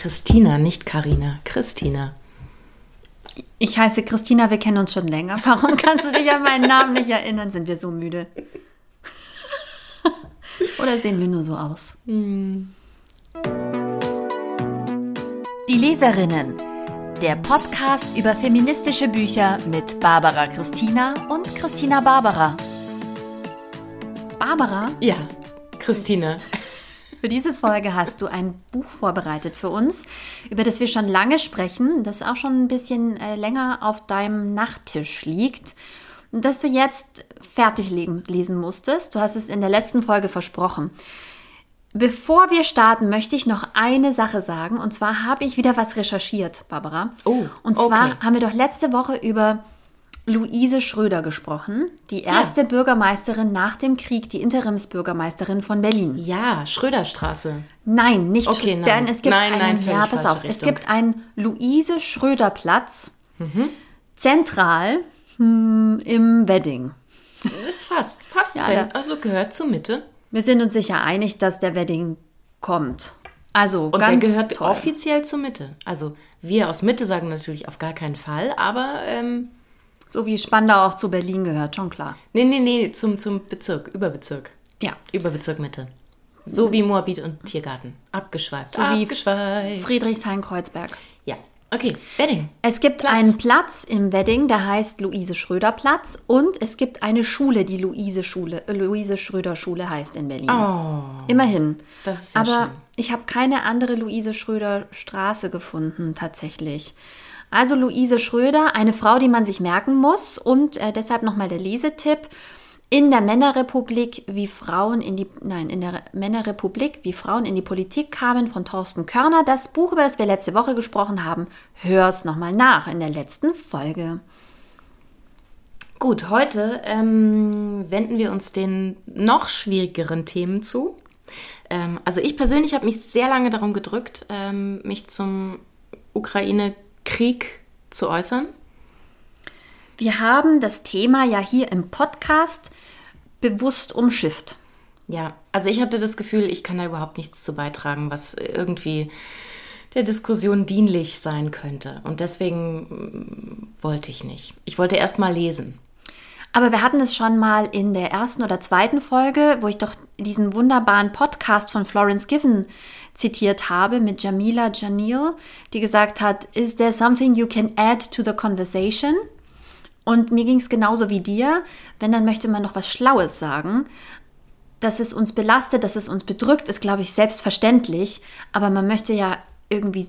Christina, nicht Karina. Christina. Ich heiße Christina, wir kennen uns schon länger. Warum kannst du dich an meinen Namen nicht erinnern? Sind wir so müde? Oder sehen wir nur so aus? Die Leserinnen. Der Podcast über feministische Bücher mit Barbara Christina und Christina Barbara. Barbara, Ja, Christina. Für diese Folge hast du ein Buch vorbereitet für uns, über das wir schon lange sprechen, das auch schon ein bisschen äh, länger auf deinem Nachttisch liegt, und das du jetzt fertig lesen musstest. Du hast es in der letzten Folge versprochen. Bevor wir starten, möchte ich noch eine Sache sagen. Und zwar habe ich wieder was recherchiert, Barbara. Oh, Und zwar okay. haben wir doch letzte Woche über Luise Schröder gesprochen, die erste Bürgermeisterin nach dem Krieg, die Interimsbürgermeisterin von Berlin. Ja, Schröderstraße. Nein, nicht Okay, nein. Denn es gibt Nein, einen, nein, ja, pass auf, es Richtung. gibt einen Luise Schröder Platz, Mhm. zentral hm, im Wedding. Ist fast, fast. Ja, da- also gehört zur Mitte. Wir sind uns sicher einig, dass der Wedding kommt. Also Und ganz der gehört toll. offiziell zur Mitte. Also wir aus Mitte sagen natürlich auf gar keinen Fall, aber ähm, So wie Spandau auch zu Berlin gehört, schon klar. nee, nee, nee, zum, zum Bezirk, Überbezirk. Ja. Überbezirk Mitte. So wie Moabit und Tiergarten. Abgeschweift. So wie Abgeschweift. Friedrichshain-Kreuzberg. Ja. Okay, Wedding. Es gibt Platz. einen Platz im Wedding, der heißt Luise Schröder Platz und es gibt eine Schule, die Luise Schule, äh, Luise Schröder Schule heißt in Berlin. Oh, Immerhin. das ist ja Aber schön. ich habe keine andere Luise Schröder Straße gefunden, tatsächlich. Also Luise Schröder, eine Frau, die man sich merken muss und äh, deshalb nochmal der Lesetipp. In der Männerrepublik, wie Frauen in die, nein, in der Männerrepublik, wie Frauen in die Politik kamen, von Thorsten Körner. Das Buch, über das wir letzte Woche gesprochen haben, hör's nochmal nach in der letzten Folge. Gut, heute ähm, wenden wir uns den noch schwierigeren Themen zu. Ähm, also ich persönlich habe mich sehr lange darum gedrückt, ähm, mich zum Ukraine-Krieg zu äußern. Wir haben das Thema ja hier im Podcast bewusst umschifft. Ja, also ich hatte das Gefühl, ich kann da überhaupt nichts zu beitragen, was irgendwie der Diskussion dienlich sein könnte. Und deswegen mm, wollte ich nicht. Ich wollte erst mal lesen. Aber wir hatten es schon mal in der ersten oder zweiten Folge, wo ich doch diesen wunderbaren Podcast von Florence Given zitiert habe mit Jamila Janil, die gesagt hat, Is there something you can add to the conversation? Und mir ging es genauso wie dir. Wenn, dann möchte man noch was Schlaues sagen. Dass es uns belastet, dass es uns bedrückt, ist, glaube ich, selbstverständlich. Aber man möchte ja irgendwie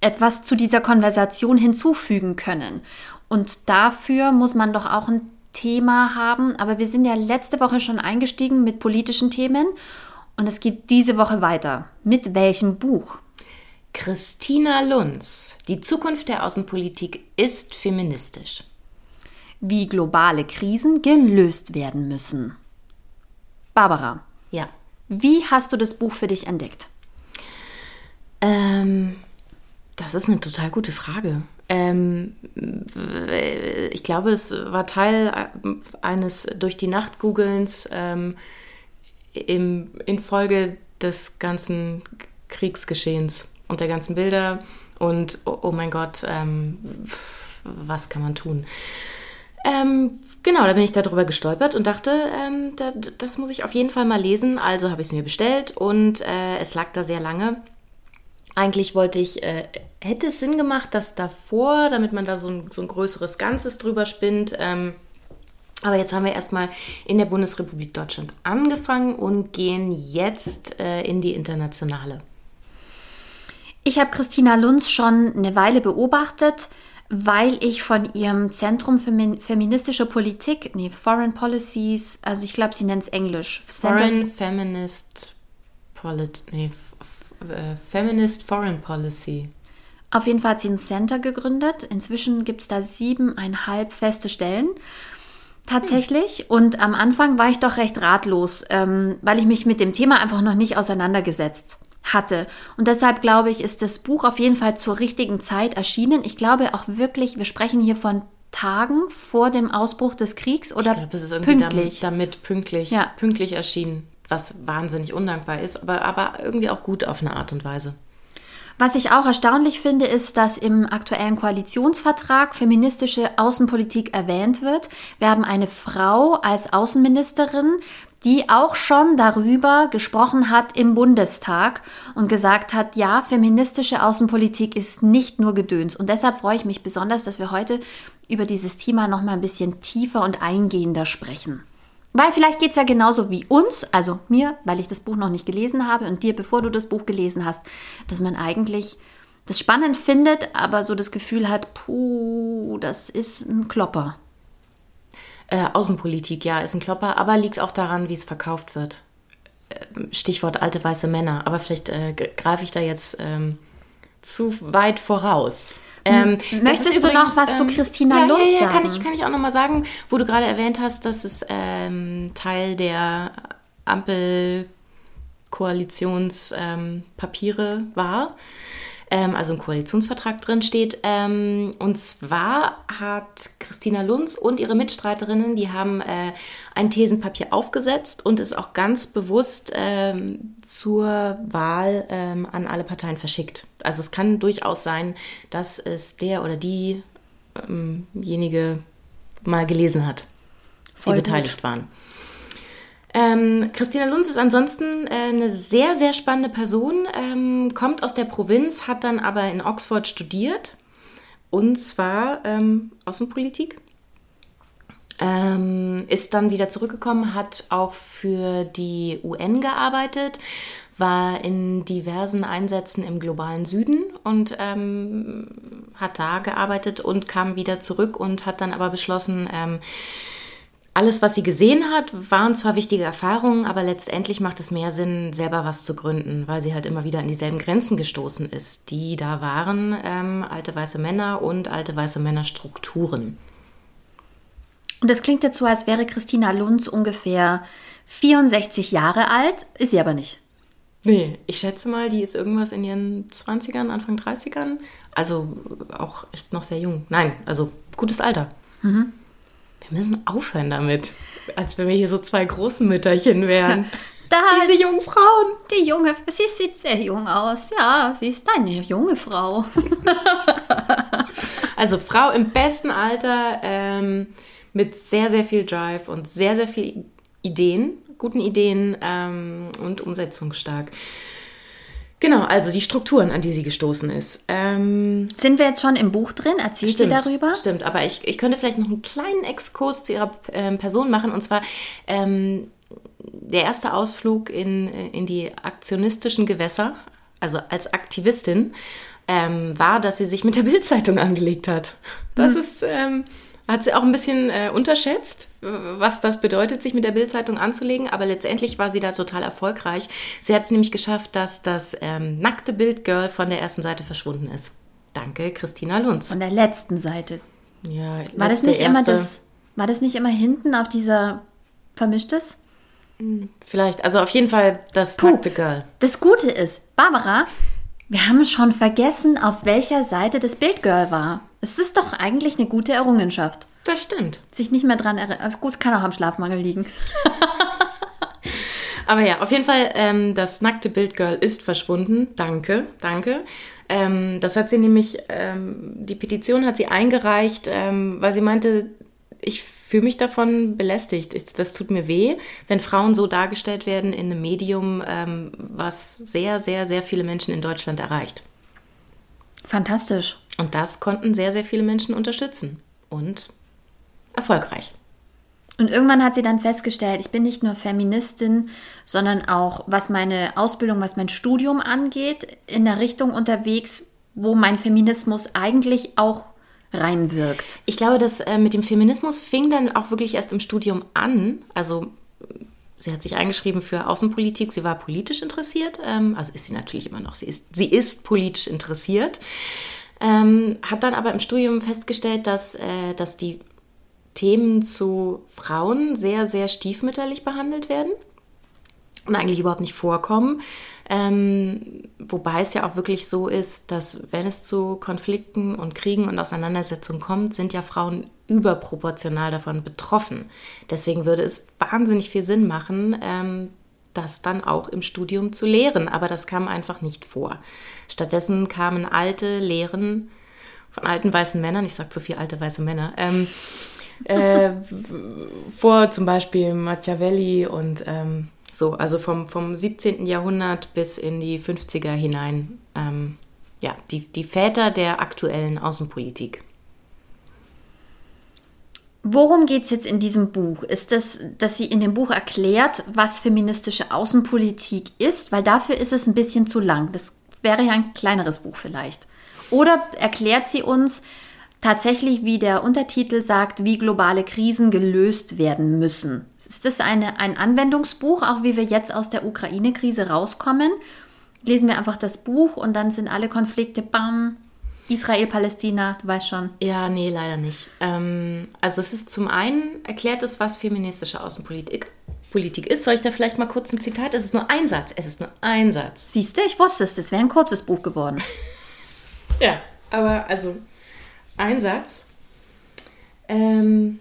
etwas zu dieser Konversation hinzufügen können. Und dafür muss man doch auch ein Thema haben. Aber wir sind ja letzte Woche schon eingestiegen mit politischen Themen. Und es geht diese Woche weiter. Mit welchem Buch? Christina Lunz. Die Zukunft der Außenpolitik ist feministisch. Wie globale Krisen gelöst werden müssen. Barbara, Ja. wie hast du das Buch für dich entdeckt? Ähm, das ist eine total gute Frage. Ähm, äh, ich glaube, es war Teil eines durch die Nacht Googelns ähm, im, infolge des ganzen Kriegsgeschehens und der ganzen Bilder. Und oh, oh mein Gott, ähm, was kann man tun? Ähm, genau, da bin ich darüber gestolpert und dachte, ähm, da, das muss ich auf jeden Fall mal lesen. Also habe ich es mir bestellt und äh, es lag da sehr lange. Eigentlich wollte ich, äh, hätte es Sinn gemacht, dass davor, damit man da so ein, so ein größeres Ganzes drüber spinnt, ähm, aber jetzt haben wir erstmal in der Bundesrepublik Deutschland angefangen und gehen jetzt äh, in die internationale. Ich habe Christina Lunz schon eine Weile beobachtet, weil ich von ihrem Zentrum für Min- feministische Politik, nee, Foreign Policies, also ich glaube, sie nennt es Englisch. Center- Foreign Feminist Polit nee, äh, Feminist Foreign Policy. Auf jeden Fall hat sie ein Center gegründet. Inzwischen gibt es da siebeneinhalb feste Stellen. Tatsächlich. Und am Anfang war ich doch recht ratlos, ähm, weil ich mich mit dem Thema einfach noch nicht auseinandergesetzt hatte. Und deshalb glaube ich, ist das Buch auf jeden Fall zur richtigen Zeit erschienen. Ich glaube auch wirklich, wir sprechen hier von Tagen vor dem Ausbruch des Kriegs oder Ich glaube, es ist irgendwie pünktlich. Damit, damit pünktlich, Ja. pünktlich erschienen, was wahnsinnig undankbar ist, aber, aber irgendwie auch gut auf eine Art und Weise. Was ich auch erstaunlich finde, ist, dass im aktuellen Koalitionsvertrag feministische Außenpolitik erwähnt wird. Wir haben eine Frau als Außenministerin, die auch schon darüber gesprochen hat im Bundestag und gesagt hat, ja, feministische Außenpolitik ist nicht nur Gedöns. Und deshalb freue ich mich besonders, dass wir heute über dieses Thema noch mal ein bisschen tiefer und eingehender sprechen. Weil vielleicht geht es ja genauso wie uns, also mir, weil ich das Buch noch nicht gelesen habe und dir, bevor du das Buch gelesen hast, dass man eigentlich das spannend findet, aber so das Gefühl hat, puh, das ist ein Klopper. Äh, Außenpolitik, ja, ist ein Klopper, aber liegt auch daran, wie es verkauft wird. Ähm, Stichwort alte weiße Männer, aber vielleicht äh, greife ich da jetzt ähm, zu weit voraus. Ähm, Möchtest du noch was ähm, zu Christina ja, Lutz ja, ja, sagen? Kann ich, kann ich auch noch mal sagen, wo du gerade erwähnt hast, dass es ähm, Teil der Ampel-Koalitionspapiere ähm, war ähm, also ein Koalitionsvertrag drin steht. Ähm, und zwar hat Christina Lunz und ihre Mitstreiterinnen, die haben äh, ein Thesenpapier aufgesetzt und es auch ganz bewusst ähm, zur Wahl ähm, an alle Parteien verschickt. Also es kann durchaus sein, dass es der oder diejenige ähm, mal gelesen hat, Voll die beteiligt gut. waren. Ähm, Christina Lunz ist ansonsten äh, eine sehr, sehr spannende Person, ähm, kommt aus der Provinz, hat dann aber in Oxford studiert und zwar ähm, Außenpolitik. Ähm, ist dann wieder zurückgekommen, hat auch für die UN gearbeitet, war in diversen Einsätzen im globalen Süden und ähm, hat da gearbeitet und kam wieder zurück und hat dann aber beschlossen, ähm, alles, was sie gesehen hat, waren zwar wichtige Erfahrungen, aber letztendlich macht es mehr Sinn, selber was zu gründen, weil sie halt immer wieder an dieselben Grenzen gestoßen ist, die da waren, ähm, alte weiße Männer und alte weiße Männerstrukturen. Und es klingt jetzt so, als wäre Christina Lunz ungefähr 64 Jahre alt, ist sie aber nicht. Nee, ich schätze mal, die ist irgendwas in ihren 20ern, Anfang 30ern. Also auch echt noch sehr jung. Nein, also gutes Alter. Mhm. Wir müssen aufhören damit. Als wenn wir hier so zwei Großmütterchen wären. Da, Diese jungen Frauen. Die junge, sie sieht sehr jung aus. Ja, sie ist eine junge Frau. also Frau im besten Alter, ähm, mit sehr, sehr viel Drive und sehr, sehr viel Ideen, guten Ideen ähm, und umsetzungsstark. Genau, also die Strukturen, an die sie gestoßen ist. Ähm, Sind wir jetzt schon im Buch drin? Erzählt stimmt, sie darüber? Stimmt, aber ich, ich könnte vielleicht noch einen kleinen Exkurs zu ihrer ähm, Person machen. Und zwar ähm, der erste Ausflug in, in die aktionistischen Gewässer, also als Aktivistin, ähm, war, dass sie sich mit der Bildzeitung angelegt hat. Das hm. ist ähm, hat sie auch ein bisschen äh, unterschätzt, was das bedeutet, sich mit der Bildzeitung anzulegen, aber letztendlich war sie da total erfolgreich. Sie hat es nämlich geschafft, dass das ähm, nackte Bildgirl von der ersten Seite verschwunden ist. Danke, Christina Lunz. Von der letzten Seite. Ja, war das nicht erste. immer das? War das nicht immer hinten auf dieser vermischtes? Hm, vielleicht, also auf jeden Fall das Puh, nackte Girl. Das Gute ist, Barbara, wir haben schon vergessen, auf welcher Seite das Bildgirl war. Es ist doch eigentlich eine gute Errungenschaft. Das stimmt. Sich nicht mehr dran erinnern. Also gut, kann auch am Schlafmangel liegen. Aber ja, auf jeden Fall, ähm, das nackte Bildgirl ist verschwunden. Danke, danke. Ähm, das hat sie nämlich, ähm, die Petition hat sie eingereicht, ähm, weil sie meinte, ich fühle mich davon belästigt. Ich, das tut mir weh, wenn Frauen so dargestellt werden in einem Medium, ähm, was sehr, sehr, sehr viele Menschen in Deutschland erreicht. Fantastisch. Und das konnten sehr, sehr viele Menschen unterstützen. Und erfolgreich. Und irgendwann hat sie dann festgestellt, ich bin nicht nur Feministin, sondern auch, was meine Ausbildung, was mein Studium angeht, in der Richtung unterwegs, wo mein Feminismus eigentlich auch reinwirkt. Ich glaube, dass äh, mit dem Feminismus fing dann auch wirklich erst im Studium an. Also sie hat sich eingeschrieben für Außenpolitik, sie war politisch interessiert, ähm, also ist sie natürlich immer noch, sie ist, sie ist politisch interessiert, ähm, hat dann aber im Studium festgestellt, dass, äh, dass die Themen zu Frauen sehr, sehr stiefmütterlich behandelt werden und eigentlich überhaupt nicht vorkommen. Ähm, wobei es ja auch wirklich so ist, dass wenn es zu Konflikten und Kriegen und Auseinandersetzungen kommt, sind ja Frauen überproportional davon betroffen. Deswegen würde es wahnsinnig viel Sinn machen, ähm, das dann auch im Studium zu lehren. Aber das kam einfach nicht vor. Stattdessen kamen alte Lehren von alten weißen Männern, ich sage zu viel alte weiße Männer, ähm, äh, vor zum Beispiel Machiavelli und ähm, so, also vom, vom 17. Jahrhundert bis in die 50er hinein. Ähm, ja, die, die Väter der aktuellen Außenpolitik. Worum geht es jetzt in diesem Buch? Ist das, dass sie in dem Buch erklärt, was feministische Außenpolitik ist? Weil dafür ist es ein bisschen zu lang. Das wäre ja ein kleineres Buch vielleicht. Oder erklärt sie uns tatsächlich, wie der Untertitel sagt, wie globale Krisen gelöst werden müssen? Ist das eine, ein Anwendungsbuch, auch wie wir jetzt aus der Ukraine-Krise rauskommen? Lesen wir einfach das Buch und dann sind alle Konflikte, bam, Israel, Palästina, du weißt schon. Ja, nee, leider nicht. Ähm, also es ist zum einen erklärt es, was feministische Außenpolitik Politik ist. Soll ich da vielleicht mal kurz ein Zitat? Es ist nur ein Satz. Es ist nur ein Satz. Siehst du, ich wusste es, das wäre ein kurzes Buch geworden. ja, aber also ein Satz. Ähm,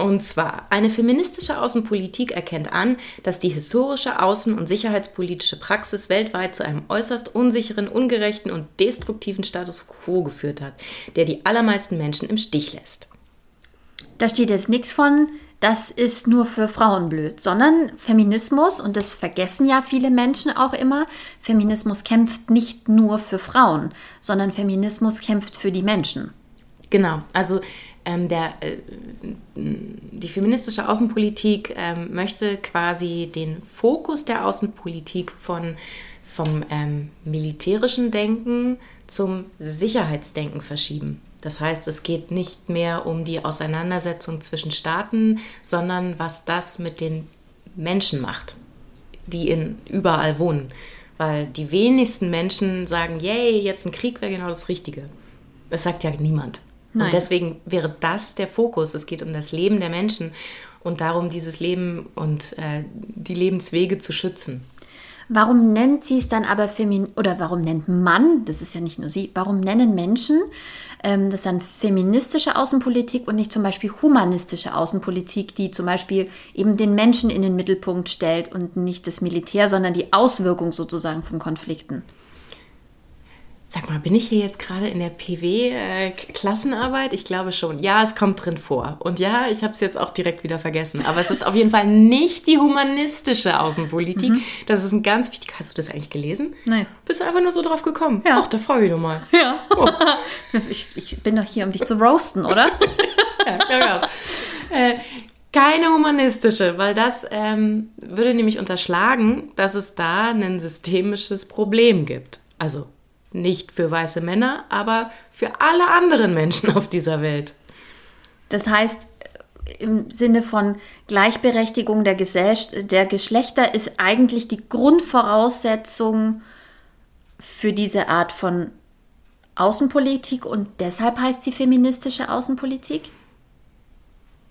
und zwar, eine feministische Außenpolitik erkennt an, dass die historische außen- und sicherheitspolitische Praxis weltweit zu einem äußerst unsicheren, ungerechten und destruktiven Status quo geführt hat, der die allermeisten Menschen im Stich lässt. Da steht jetzt nichts von, das ist nur für Frauen blöd, sondern Feminismus, und das vergessen ja viele Menschen auch immer, Feminismus kämpft nicht nur für Frauen, sondern Feminismus kämpft für die Menschen. Genau, also ähm, der, äh, die feministische Außenpolitik ähm, möchte quasi den Fokus der Außenpolitik von, vom ähm, militärischen Denken zum Sicherheitsdenken verschieben. Das heißt, es geht nicht mehr um die Auseinandersetzung zwischen Staaten, sondern was das mit den Menschen macht, die in überall wohnen. Weil die wenigsten Menschen sagen, yay, jetzt ein Krieg wäre genau das Richtige. Das sagt ja niemand. Nein. Und deswegen wäre das der Fokus. Es geht um das Leben der Menschen und darum, dieses Leben und äh, die Lebenswege zu schützen. Warum nennt sie es dann aber Femin oder warum nennt man, das ist ja nicht nur sie, warum nennen Menschen ähm, das dann feministische Außenpolitik und nicht zum Beispiel humanistische Außenpolitik, die zum Beispiel eben den Menschen in den Mittelpunkt stellt und nicht das Militär, sondern die Auswirkung sozusagen von Konflikten? Sag mal, bin ich hier jetzt gerade in der PW-Klassenarbeit? Äh, ich glaube schon. Ja, es kommt drin vor. Und ja, ich habe es jetzt auch direkt wieder vergessen. Aber es ist auf jeden Fall nicht die humanistische Außenpolitik. Mhm. Das ist ein ganz wichtig. Hast du das eigentlich gelesen? Nein. Bist du einfach nur so drauf gekommen? Ja. Ach, da frage ich nochmal. Ja. Oh. ich, ich, bin doch hier, um dich zu roasten, oder? ja, ja, Äh, keine humanistische, weil das ähm, würde nämlich unterschlagen, dass es da ein systemisches Problem gibt. Also nicht für weiße Männer, aber für alle anderen Menschen auf dieser Welt. Das heißt, im Sinne von Gleichberechtigung der, Gesell der Geschlechter ist eigentlich die Grundvoraussetzung für diese Art von Außenpolitik und deshalb heißt sie feministische Außenpolitik?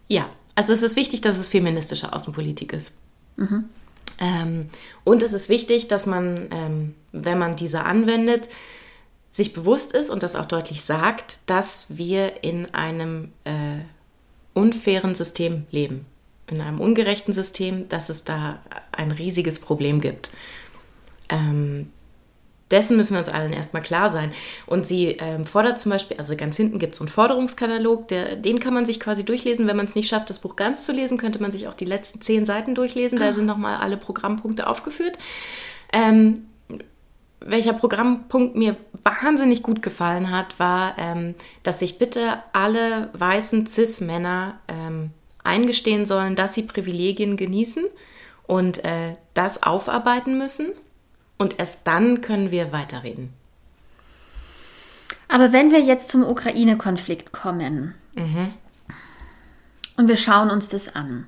Ja, also es ist wichtig, dass es feministische Außenpolitik ist. Mhm. Ähm, und es ist wichtig, dass man, ähm, wenn man diese anwendet, sich bewusst ist und das auch deutlich sagt, dass wir in einem äh, unfairen System leben, in einem ungerechten System, dass es da ein riesiges Problem gibt. Ähm, dessen müssen wir uns allen erstmal klar sein. Und sie ähm, fordert zum Beispiel, also ganz hinten gibt es so einen Forderungskatalog, der, den kann man sich quasi durchlesen. Wenn man es nicht schafft, das Buch ganz zu lesen, könnte man sich auch die letzten zehn Seiten durchlesen. Da ah. sind nochmal alle Programmpunkte aufgeführt. Ähm, welcher Programmpunkt mir wahnsinnig gut gefallen hat, war, ähm, dass sich bitte alle weißen Cis-Männer ähm, eingestehen sollen, dass sie Privilegien genießen und äh, das aufarbeiten müssen und erst dann können wir weiterreden. Aber wenn wir jetzt zum Ukraine-Konflikt kommen mhm. und wir schauen uns das an,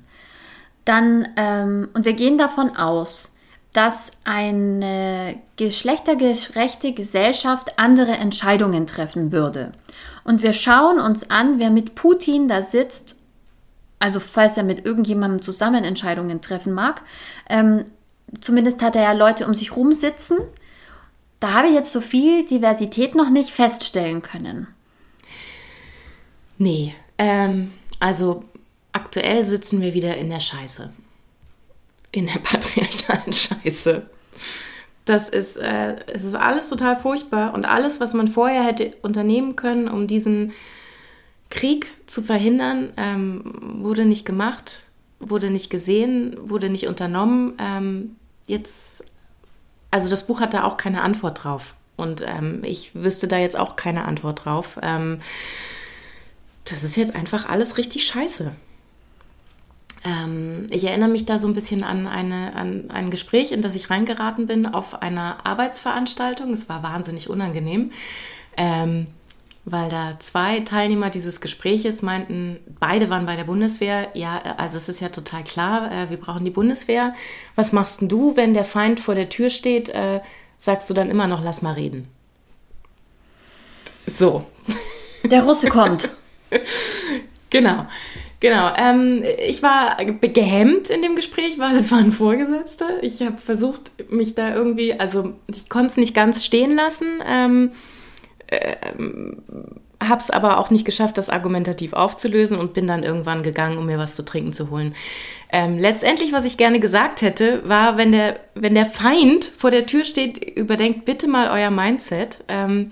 dann ähm, und wir gehen davon aus, dass eine geschlechtergerechte Gesellschaft andere Entscheidungen treffen würde. Und wir schauen uns an, wer mit Putin da sitzt, also falls er mit irgendjemandem zusammen Entscheidungen treffen mag, ähm, zumindest hat er ja Leute um sich rum sitzen. Da habe ich jetzt so viel Diversität noch nicht feststellen können. Nee, ähm, also aktuell sitzen wir wieder in der Scheiße. in der patriarchalen Scheiße. Das ist, äh, es ist alles total furchtbar und alles, was man vorher hätte unternehmen können, um diesen Krieg zu verhindern, ähm, wurde nicht gemacht, wurde nicht gesehen, wurde nicht unternommen. Ähm, jetzt, also das Buch hat da auch keine Antwort drauf und ähm, ich wüsste da jetzt auch keine Antwort drauf. Ähm, das ist jetzt einfach alles richtig scheiße. Ähm, ich erinnere mich da so ein bisschen an, eine, an ein Gespräch, in das ich reingeraten bin auf einer Arbeitsveranstaltung. Es war wahnsinnig unangenehm, ähm, weil da zwei Teilnehmer dieses Gespräches meinten, beide waren bei der Bundeswehr. Ja, also es ist ja total klar, äh, wir brauchen die Bundeswehr. Was machst denn du, wenn der Feind vor der Tür steht? Äh, sagst du dann immer noch, lass mal reden. So. Der Russe kommt. genau. Genau. Ähm, ich war gehemmt in dem Gespräch, weil es war ein Vorgesetzter. Ich habe versucht, mich da irgendwie, also ich konnte es nicht ganz stehen lassen. Ähm, äh, habe es aber auch nicht geschafft, das argumentativ aufzulösen und bin dann irgendwann gegangen, um mir was zu trinken zu holen. Ähm, letztendlich, was ich gerne gesagt hätte, war, wenn der, wenn der Feind vor der Tür steht, überdenkt bitte mal euer Mindset. Ähm,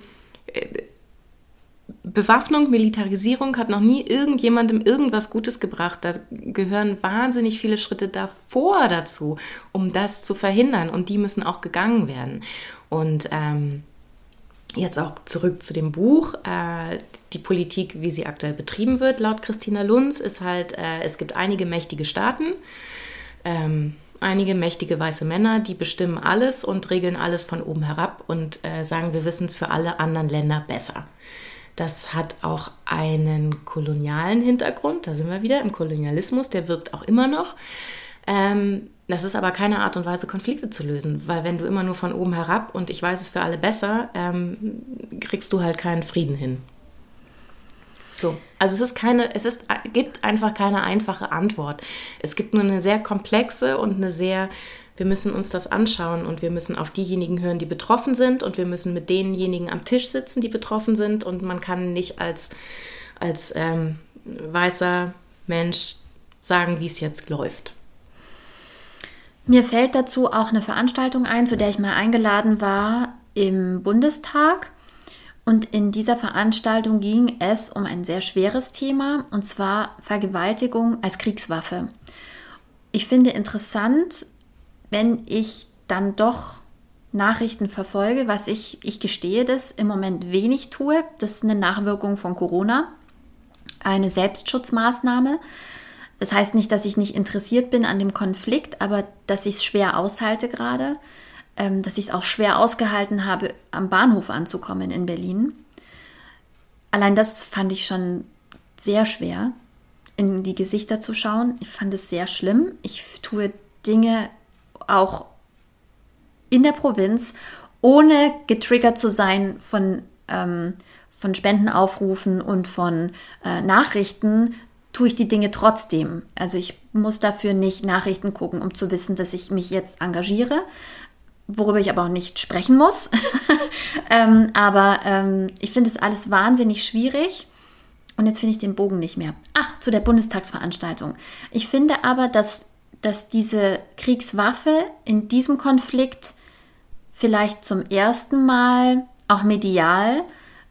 Bewaffnung, Militarisierung hat noch nie irgendjemandem irgendwas Gutes gebracht. Da gehören wahnsinnig viele Schritte davor dazu, um das zu verhindern. Und die müssen auch gegangen werden. Und ähm, jetzt auch zurück zu dem Buch. Äh, die Politik, wie sie aktuell betrieben wird, laut Christina Lunz, ist halt, äh, es gibt einige mächtige Staaten. Ähm, einige mächtige weiße Männer, die bestimmen alles und regeln alles von oben herab und äh, sagen, wir wissen es für alle anderen Länder besser. Das hat auch einen kolonialen Hintergrund. Da sind wir wieder im Kolonialismus, der wirkt auch immer noch. Ähm, das ist aber keine Art und Weise, Konflikte zu lösen, weil wenn du immer nur von oben herab und ich weiß es für alle besser, ähm, kriegst du halt keinen Frieden hin. So, also es ist keine, es ist, gibt einfach keine einfache Antwort. Es gibt nur eine sehr komplexe und eine sehr wir müssen uns das anschauen und wir müssen auf diejenigen hören, die betroffen sind und wir müssen mit denjenigen am Tisch sitzen, die betroffen sind und man kann nicht als, als ähm, weißer Mensch sagen, wie es jetzt läuft. Mir fällt dazu auch eine Veranstaltung ein, zu der ich mal eingeladen war im Bundestag. Und in dieser Veranstaltung ging es um ein sehr schweres Thema, und zwar Vergewaltigung als Kriegswaffe. Ich finde interessant, wenn ich dann doch Nachrichten verfolge, was ich, ich gestehe das, im Moment wenig tue. Das ist eine Nachwirkung von Corona, eine Selbstschutzmaßnahme. Das heißt nicht, dass ich nicht interessiert bin an dem Konflikt, aber dass ich es schwer aushalte gerade, ähm, dass ich es auch schwer ausgehalten habe, am Bahnhof anzukommen in Berlin. Allein das fand ich schon sehr schwer, in die Gesichter zu schauen. Ich fand es sehr schlimm. Ich tue Dinge auch in der Provinz, ohne getriggert zu sein von, ähm, von Spendenaufrufen und von äh, Nachrichten, tue ich die Dinge trotzdem. Also ich muss dafür nicht Nachrichten gucken, um zu wissen, dass ich mich jetzt engagiere, worüber ich aber auch nicht sprechen muss. ähm, aber ähm, ich finde es alles wahnsinnig schwierig. Und jetzt finde ich den Bogen nicht mehr. Ach, zu der Bundestagsveranstaltung. Ich finde aber, dass dass diese Kriegswaffe in diesem Konflikt vielleicht zum ersten Mal auch medial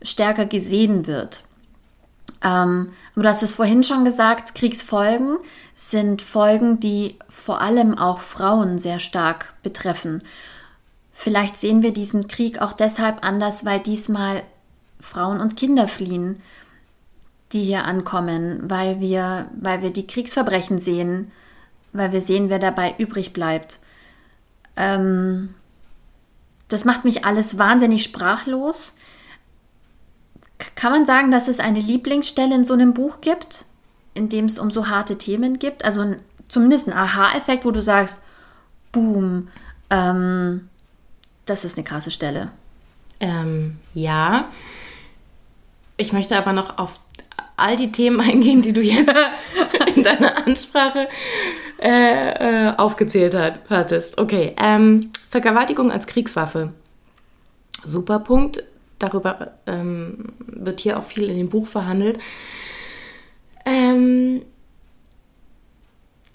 stärker gesehen wird. Ähm, du hast es vorhin schon gesagt, Kriegsfolgen sind Folgen, die vor allem auch Frauen sehr stark betreffen. Vielleicht sehen wir diesen Krieg auch deshalb anders, weil diesmal Frauen und Kinder fliehen, die hier ankommen, weil wir, weil wir die Kriegsverbrechen sehen, weil wir sehen, wer dabei übrig bleibt. Ähm, das macht mich alles wahnsinnig sprachlos. Kann man sagen, dass es eine Lieblingsstelle in so einem Buch gibt, in dem es um so harte Themen gibt? Also ein, zumindest ein Aha-Effekt, wo du sagst, boom, ähm, das ist eine krasse Stelle. Ähm, ja. Ich möchte aber noch auf all die Themen eingehen, die du jetzt in deiner Ansprache äh, äh, aufgezählt hat, hattest. Okay, ähm, Vergewaltigung als Kriegswaffe. Super Punkt. Darüber ähm, wird hier auch viel in dem Buch verhandelt. Ähm,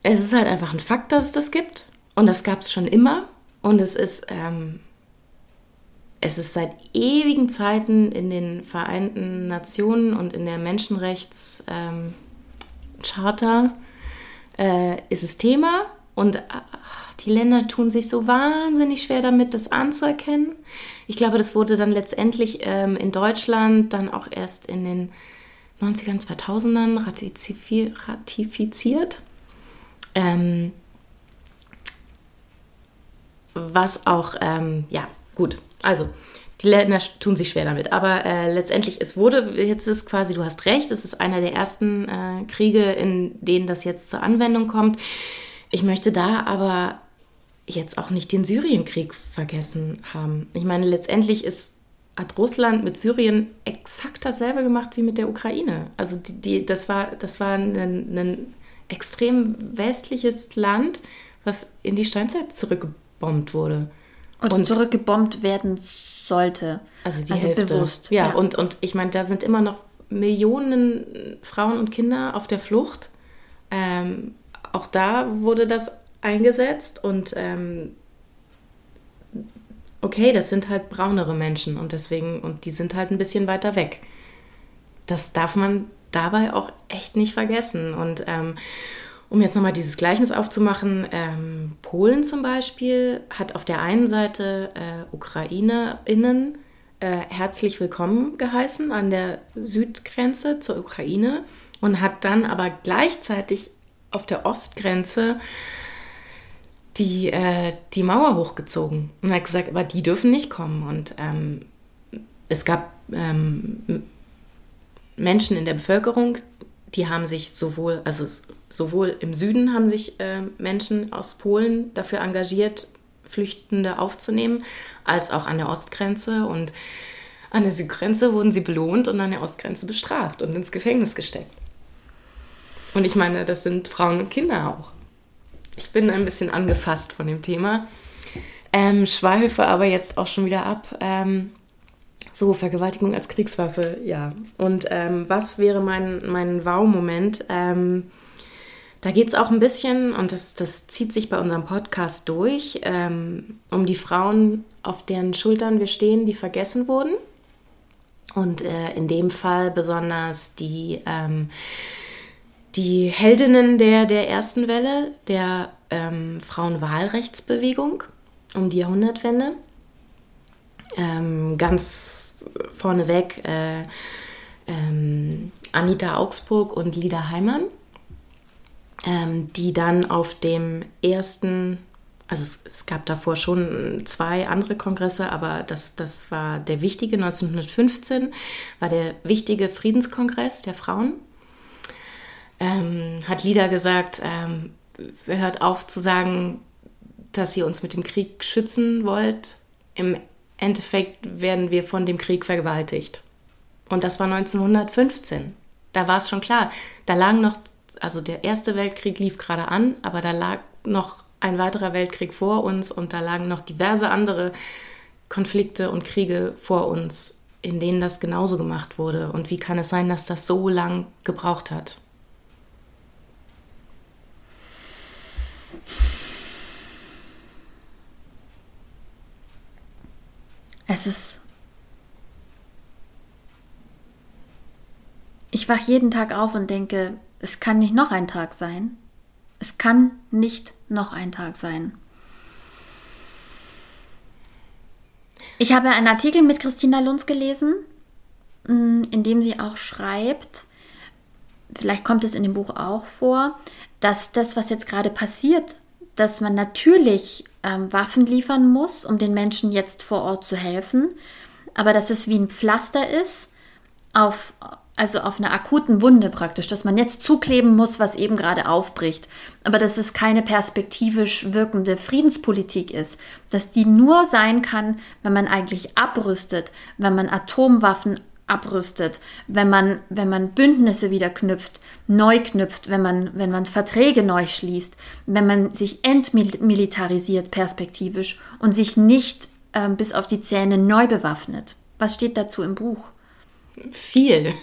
es ist halt einfach ein Fakt, dass es das gibt. Und das gab es schon immer. Und es ist, ähm, es ist seit ewigen Zeiten in den Vereinten Nationen und in der Menschenrechtscharta ähm, äh, ist es Thema. Und ach, die Länder tun sich so wahnsinnig schwer damit, das anzuerkennen. Ich glaube, das wurde dann letztendlich ähm, in Deutschland dann auch erst in den 90ern, 2000ern ratifiziert. Ähm, was auch, ähm, ja, gut. Also, die Länder tun sich schwer damit. Aber äh, letztendlich, es wurde, jetzt ist quasi, du hast recht, es ist einer der ersten äh, Kriege, in denen das jetzt zur Anwendung kommt. Ich möchte da aber jetzt auch nicht den Syrienkrieg vergessen haben. Ich meine, letztendlich ist, hat Russland mit Syrien exakt dasselbe gemacht wie mit der Ukraine. Also die, die, das war, das war ein, ein extrem westliches Land, was in die Steinzeit zurückgebombt wurde. Und, und zurückgebombt werden sollte. Also die also Hälfte. bewusst. Ja, ja, Und, und ich meine, da sind immer noch Millionen Frauen und Kinder auf der Flucht. Ähm, auch da wurde das eingesetzt und ähm, okay, das sind halt braunere Menschen und deswegen, und die sind halt ein bisschen weiter weg. Das darf man dabei auch echt nicht vergessen. Und ähm, um jetzt nochmal dieses Gleichnis aufzumachen, ähm, Polen zum Beispiel hat auf der einen Seite äh, UkrainerInnen äh, herzlich willkommen geheißen an der Südgrenze zur Ukraine und hat dann aber gleichzeitig auf der Ostgrenze die, äh, die Mauer hochgezogen und hat gesagt, aber die dürfen nicht kommen. Und ähm, es gab ähm, Menschen in der Bevölkerung, die haben sich sowohl, also sowohl im Süden haben sich äh, Menschen aus Polen dafür engagiert, Flüchtende aufzunehmen, als auch an der Ostgrenze. Und an der Südgrenze wurden sie belohnt und an der Ostgrenze bestraft und ins Gefängnis gesteckt. Und ich meine, das sind Frauen und Kinder auch. Ich bin ein bisschen angefasst von dem Thema. Ähm, schweife aber jetzt auch schon wieder ab. Ähm, so, Vergewaltigung als Kriegswaffe, ja. Und ähm, was wäre mein, mein Wow-Moment? Ähm, da geht es auch ein bisschen, und das, das zieht sich bei unserem Podcast durch, ähm, um die Frauen, auf deren Schultern wir stehen, die vergessen wurden. Und äh, in dem Fall besonders die, ähm, die Heldinnen der, der ersten Welle, der ähm, Frauenwahlrechtsbewegung um die Jahrhundertwende. Ähm, ganz vorneweg äh, ähm, Anita Augsburg und Lida Heimann, ähm, die dann auf dem ersten, also es, es, gab davor schon zwei andere Kongresse, aber das, das war der wichtige, 1915 war der wichtige Friedenskongress der Frauen. Ähm, hat Lida gesagt, ähm, hört auf zu sagen, dass ihr uns mit dem Krieg schützen wollt. Im Endeffekt werden wir von dem Krieg vergewaltigt. Und das war 1915. Da war es schon klar. Da lagen noch, also der Erste Weltkrieg lief gerade an, aber da lag noch ein weiterer Weltkrieg vor uns und da lagen noch diverse andere Konflikte und Kriege vor uns, in denen das genauso gemacht wurde. Und wie kann es sein, dass das so lang gebraucht hat? Es ist. Ich wache jeden Tag auf und denke, es kann nicht noch ein Tag sein. Es kann nicht noch ein Tag sein. Ich habe einen Artikel mit Christina Lunz gelesen, mm, in dem sie auch schreibt, vielleicht kommt es in dem Buch auch vor, dass das, was jetzt gerade passiert, dass man natürlich ähm, Waffen liefern muss, um den Menschen jetzt vor Ort zu helfen, aber dass es wie ein Pflaster ist, auf, also auf einer akuten Wunde praktisch, dass man jetzt zukleben muss, was eben gerade aufbricht, aber dass es keine perspektivisch wirkende Friedenspolitik ist, dass die nur sein kann, wenn man eigentlich abrüstet, wenn man Atomwaffen abrüstet, wenn man, wenn man Bündnisse wieder knüpft, neu knüpft, wenn man, wenn man Verträge neu schließt, wenn man sich entmilitarisiert perspektivisch und sich nicht äh, bis auf die Zähne neu bewaffnet. Was steht dazu im Buch? Viel.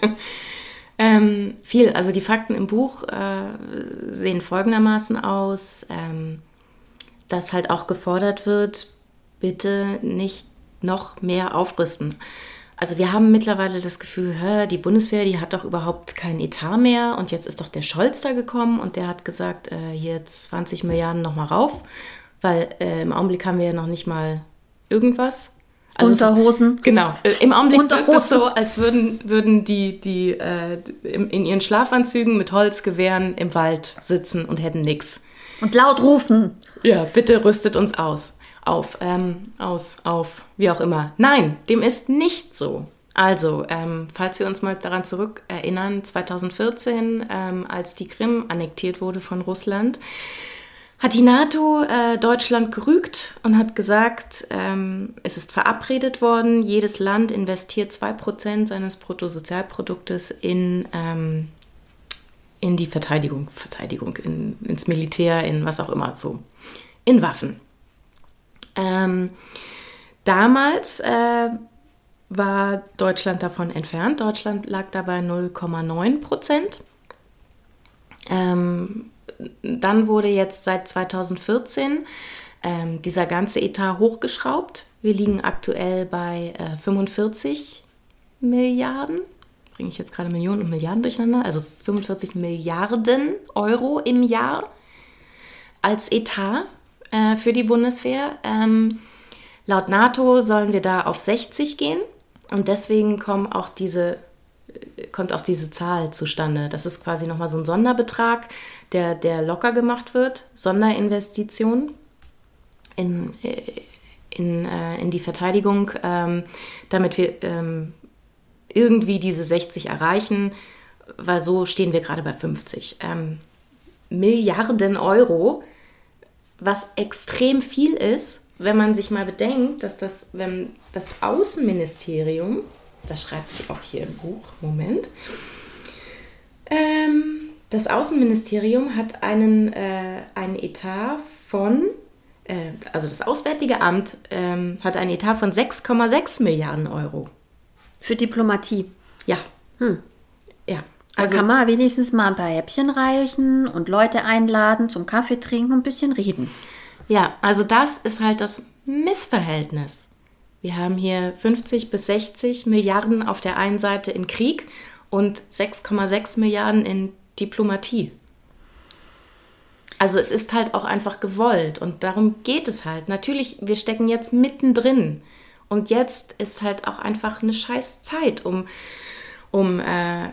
ähm, viel. Also die Fakten im Buch äh, sehen folgendermaßen aus. Ähm, dass halt auch gefordert wird, bitte nicht noch mehr aufrüsten. Also wir haben mittlerweile das Gefühl, hä, die Bundeswehr, die hat doch überhaupt keinen Etat mehr und jetzt ist doch der Scholz da gekommen und der hat gesagt, äh, hier 20 Milliarden nochmal rauf, weil äh, im Augenblick haben wir ja noch nicht mal irgendwas. Also Unterhosen. Es, genau. Äh, Im Augenblick wirkt es so, als würden, würden die, die äh, in, in ihren Schlafanzügen mit Holzgewehren im Wald sitzen und hätten nichts. Und laut rufen. Ja, bitte rüstet uns aus. Auf, ähm, aus, auf, wie auch immer. Nein, dem ist nicht so. Also, ähm, falls wir uns mal daran zurückerinnern, 2014, ähm, als die Krim annektiert wurde von Russland, hat die NATO äh, Deutschland gerügt und hat gesagt, ähm, es ist verabredet worden, jedes Land investiert 2% seines Bruttosozialproduktes in, ähm, in die Verteidigung, Verteidigung, in, ins Militär, in was auch immer so, in Waffen. Ähm, damals äh, war Deutschland davon entfernt. Deutschland lag dabei 0,9 Prozent. Ähm, dann wurde jetzt seit 2014 ähm, dieser ganze Etat hochgeschraubt. Wir liegen aktuell bei äh, 45 Milliarden. Bringe ich jetzt gerade Millionen und Milliarden durcheinander? Also 45 Milliarden Euro im Jahr als Etat äh, für die Bundeswehr. Ähm, laut NATO sollen wir da auf 60 gehen. Und deswegen kommen auch diese kommt auch diese Zahl zustande. Das ist quasi nochmal so ein Sonderbetrag, der, der locker gemacht wird, Sonderinvestition in, in, äh, in die Verteidigung, ähm, damit wir ähm, irgendwie diese 60 erreichen, weil so stehen wir gerade bei 50. Ähm, Milliarden Euro, was extrem viel ist, wenn man sich mal bedenkt, dass das, wenn das Außenministerium das schreibt sie auch hier im Buch, Moment. Ähm, das Außenministerium hat einen, äh, einen Etat von, äh, also das Auswärtige Amt ähm, hat einen Etat von 6,6 Milliarden Euro. Für Diplomatie? Ja. Hm. Also, da kann man wenigstens mal ein paar Häppchen reichen und Leute einladen zum Kaffee trinken und ein bisschen reden. Ja, also das ist halt das Missverhältnis. Wir haben hier 50 bis 60 Milliarden auf der einen Seite in Krieg und 6,6 Milliarden in Diplomatie. Also es ist halt auch einfach gewollt und darum geht es halt. Natürlich, wir stecken jetzt mittendrin und jetzt ist halt auch einfach eine scheiß Zeit, um, um äh,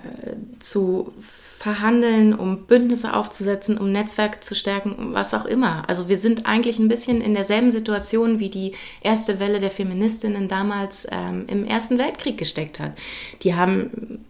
zu verhandeln, um Bündnisse aufzusetzen, um Netzwerke zu stärken, was auch immer. Also wir sind eigentlich ein bisschen in derselben Situation, wie die erste Welle der Feministinnen damals ähm, im Ersten Weltkrieg gesteckt hat. Die haben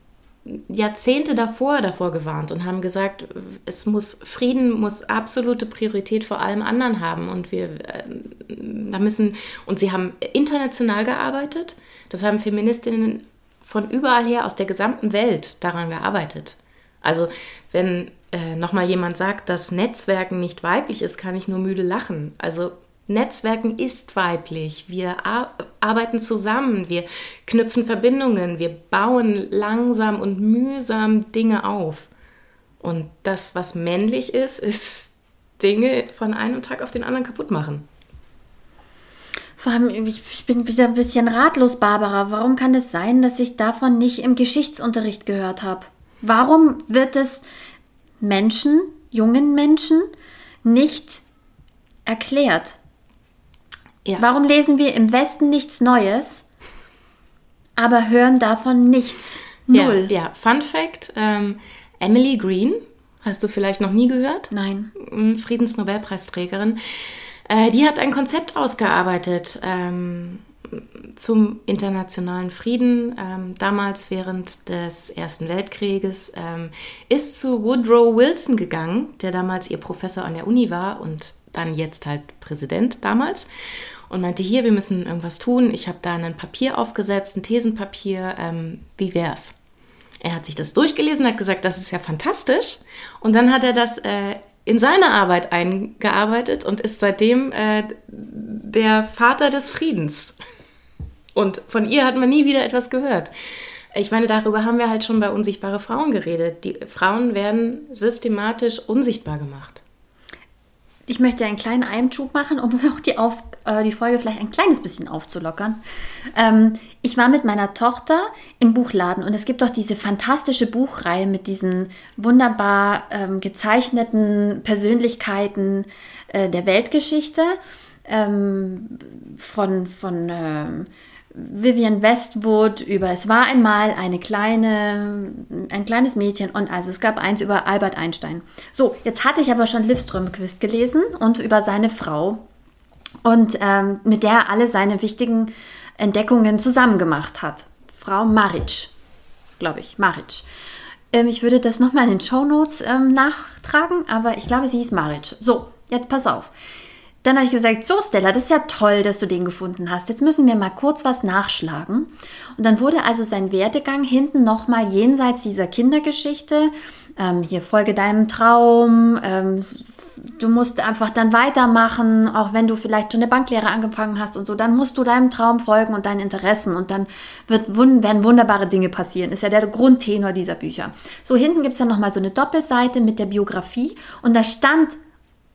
Jahrzehnte davor davor gewarnt und haben gesagt, es muss Frieden muss absolute Priorität vor allem anderen haben und wir äh, da müssen und sie haben international gearbeitet. Das haben Feministinnen von überall her aus der gesamten Welt daran gearbeitet. Also wenn äh, nochmal jemand sagt, dass Netzwerken nicht weiblich ist, kann ich nur müde lachen. Also Netzwerken ist weiblich. Wir ar arbeiten zusammen, wir knüpfen Verbindungen, wir bauen langsam und mühsam Dinge auf. Und das, was männlich ist, ist Dinge von einem Tag auf den anderen kaputt machen. Vor allem, ich bin wieder ein bisschen ratlos, Barbara. Warum kann es sein, dass ich davon nicht im Geschichtsunterricht gehört habe? Warum wird es Menschen, jungen Menschen, nicht erklärt? Ja. Warum lesen wir im Westen nichts Neues, aber hören davon nichts? Null. Ja, ja. Fun Fact: ähm, Emily Green, hast du vielleicht noch nie gehört? Nein. Friedensnobelpreisträgerin. Äh, die hat ein Konzept ausgearbeitet. Ähm, zum internationalen Frieden, ähm, damals während des Ersten Weltkrieges, ähm, ist zu Woodrow Wilson gegangen, der damals ihr Professor an der Uni war und dann jetzt halt Präsident damals und meinte, hier, wir müssen irgendwas tun. Ich habe da ein Papier aufgesetzt, ein Thesenpapier, ähm, wie wär's? Er hat sich das durchgelesen, hat gesagt, das ist ja fantastisch. Und dann hat er das äh, in seine Arbeit eingearbeitet und ist seitdem äh, der Vater des Friedens. Und von ihr hat man nie wieder etwas gehört. Ich meine, darüber haben wir halt schon bei Unsichtbare Frauen geredet. Die Frauen werden systematisch unsichtbar gemacht. ich möchte einen kleinen Einschub machen, um auch die, auf, äh, die Folge vielleicht ein kleines bisschen aufzulockern. Ähm, ich war mit meiner Tochter im Buchladen und es gibt doch diese fantastische Buchreihe mit diesen wunderbar ähm, gezeichneten Persönlichkeiten äh, der Weltgeschichte ähm, von, von ähm, Vivian Westwood über Es war einmal eine kleine, ein kleines Mädchen und also es gab eins über Albert Einstein. So, jetzt hatte ich aber schon Liv Strömquist gelesen und über seine Frau und ähm, mit der er alle seine wichtigen Entdeckungen zusammen gemacht hat. Frau Maric, glaube ich, Maric. Ähm, ich würde das nochmal in den Show Notes ähm, nachtragen, aber ich glaube, sie hieß Maric. So, jetzt pass auf. Dann habe ich gesagt, so Stella, das ist ja toll, dass du den gefunden hast. Jetzt müssen wir mal kurz was nachschlagen. Und dann wurde also sein Werdegang hinten nochmal jenseits dieser Kindergeschichte, ähm, hier folge deinem Traum, ähm, du musst einfach dann weitermachen, auch wenn du vielleicht schon eine Banklehre angefangen hast und so, dann musst du deinem Traum folgen und deinen Interessen und dann wird, werden wunderbare Dinge passieren. Ist ja der Grundtenor dieser Bücher. So, hinten gibt es dann nochmal so eine Doppelseite mit der Biografie und da stand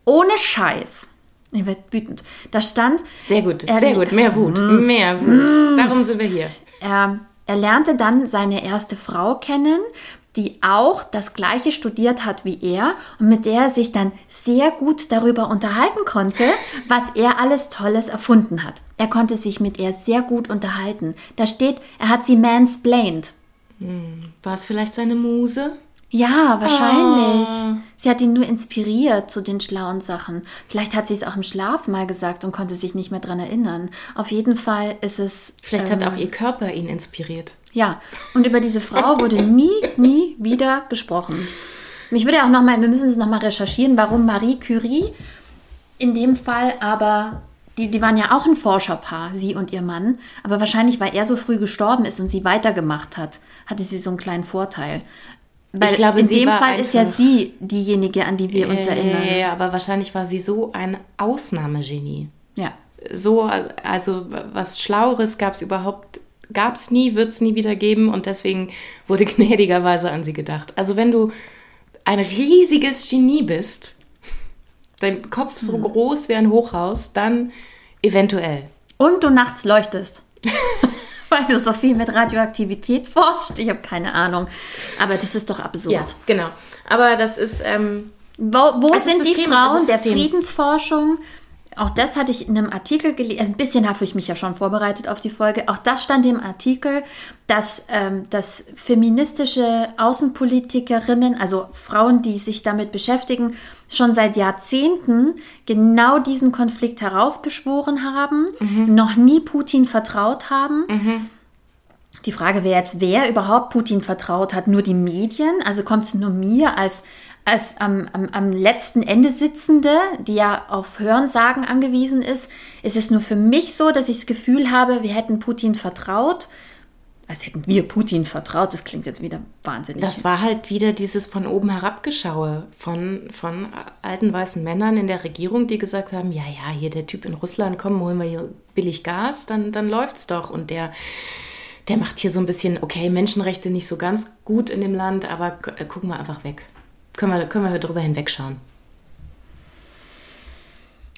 ohne Scheiß ich werde wütend. Da stand. Sehr gut, er, sehr gut. Mehr Wut. Mm, mehr Wut. Darum sind wir hier. Er, er lernte dann seine erste Frau kennen, die auch das gleiche studiert hat wie er und mit der er sich dann sehr gut darüber unterhalten konnte, was er alles Tolles erfunden hat. Er konnte sich mit ihr sehr gut unterhalten. Da steht, er hat sie mansplained. Hm, war es vielleicht seine Muse? Ja, wahrscheinlich. Ah. Sie hat ihn nur inspiriert zu den schlauen Sachen. Vielleicht hat sie es auch im Schlaf mal gesagt und konnte sich nicht mehr dran erinnern. Auf jeden Fall ist es. Vielleicht ähm, hat auch ihr Körper ihn inspiriert. Ja, und über diese Frau wurde nie, nie wieder gesprochen. Mich würde auch noch mal, wir müssen es noch mal recherchieren, warum Marie Curie in dem Fall aber die, die waren ja auch ein Forscherpaar, sie und ihr Mann. Aber wahrscheinlich, weil er so früh gestorben ist und sie weitergemacht hat, hatte sie so einen kleinen Vorteil. Weil ich glaube, in dem Fall ist ja sie diejenige, an die wir uns erinnern. Ja, aber wahrscheinlich war sie so ein Ausnahmegenie. Ja. So, also was Schlaueres gab es überhaupt, gab es nie, wird es nie wieder geben und deswegen wurde gnädigerweise an sie gedacht. Also wenn du ein riesiges Genie bist, dein Kopf so mhm. groß wie ein Hochhaus, dann eventuell. Und du nachts leuchtest. weil du so viel mit Radioaktivität forscht. Ich habe keine Ahnung. Aber das ist doch absurd. Ja, genau. Aber das ist. Ähm, wo, wo sind die Frauen der Friedensforschung? Auch das hatte ich in einem Artikel gelesen. Also ein bisschen habe ich mich ja schon vorbereitet auf die Folge. Auch das stand im Artikel, dass, ähm, dass feministische Außenpolitikerinnen, also Frauen, die sich damit beschäftigen, schon seit Jahrzehnten genau diesen Konflikt heraufbeschworen haben, mhm. noch nie Putin vertraut haben. Mhm. Die Frage wäre jetzt, wer überhaupt Putin vertraut hat. Nur die Medien? Also kommt es nur mir als als am, am, am letzten Ende sitzende, die ja auf Hörensagen angewiesen ist, ist es nur für mich so, dass ich das Gefühl habe, wir hätten Putin vertraut. Als hätten wir Putin vertraut, das klingt jetzt wieder wahnsinnig. Das war halt wieder dieses von oben herabgeschaue von, von alten weißen Männern in der Regierung, die gesagt haben, ja, ja, hier der Typ in Russland, komm, holen wir hier billig Gas, dann, dann läuft's doch. Und der, der macht hier so ein bisschen, okay, Menschenrechte nicht so ganz gut in dem Land, aber äh, gucken wir einfach weg können wir, können wir darüber hinwegschauen.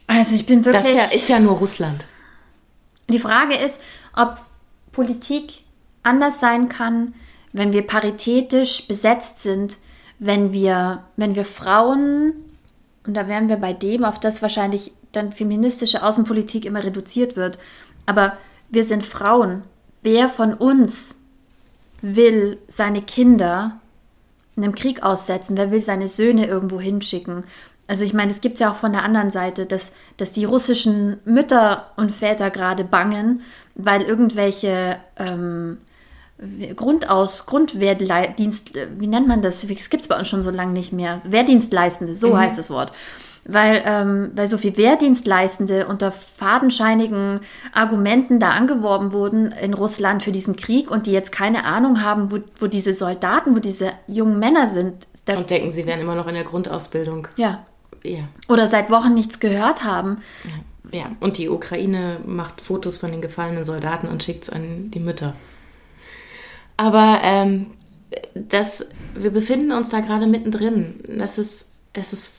Also ich bin wirklich. Das ist ja, ist ja nur Russland. Die Frage ist, ob Politik anders sein kann, wenn wir paritätisch besetzt sind, wenn wir, wenn wir Frauen, und da wären wir bei dem, auf das wahrscheinlich dann feministische Außenpolitik immer reduziert wird, aber wir sind Frauen. Wer von uns will seine Kinder einem Krieg aussetzen? Wer will seine Söhne irgendwo hinschicken? Also ich meine, es gibt ja auch von der anderen Seite, dass, dass die russischen Mütter und Väter gerade bangen, weil irgendwelche ähm, Grundaus, Grundwehrdienst, wie nennt man das? Das gibt es bei uns schon so lange nicht mehr. Wehrdienstleistende, so mhm. heißt das Wort weil, ähm, weil so viel Wehrdienstleistende unter fadenscheinigen Argumenten da angeworben wurden in Russland für diesen Krieg und die jetzt keine Ahnung haben, wo, wo diese Soldaten, wo diese jungen Männer sind. Da und denken, sie wären immer noch in der Grundausbildung. Ja. ja. Oder seit Wochen nichts gehört haben. Ja. ja. Und die Ukraine macht Fotos von den gefallenen Soldaten und schickt es an die Mütter. Aber ähm, das, wir befinden uns da gerade mittendrin. Das ist, es ist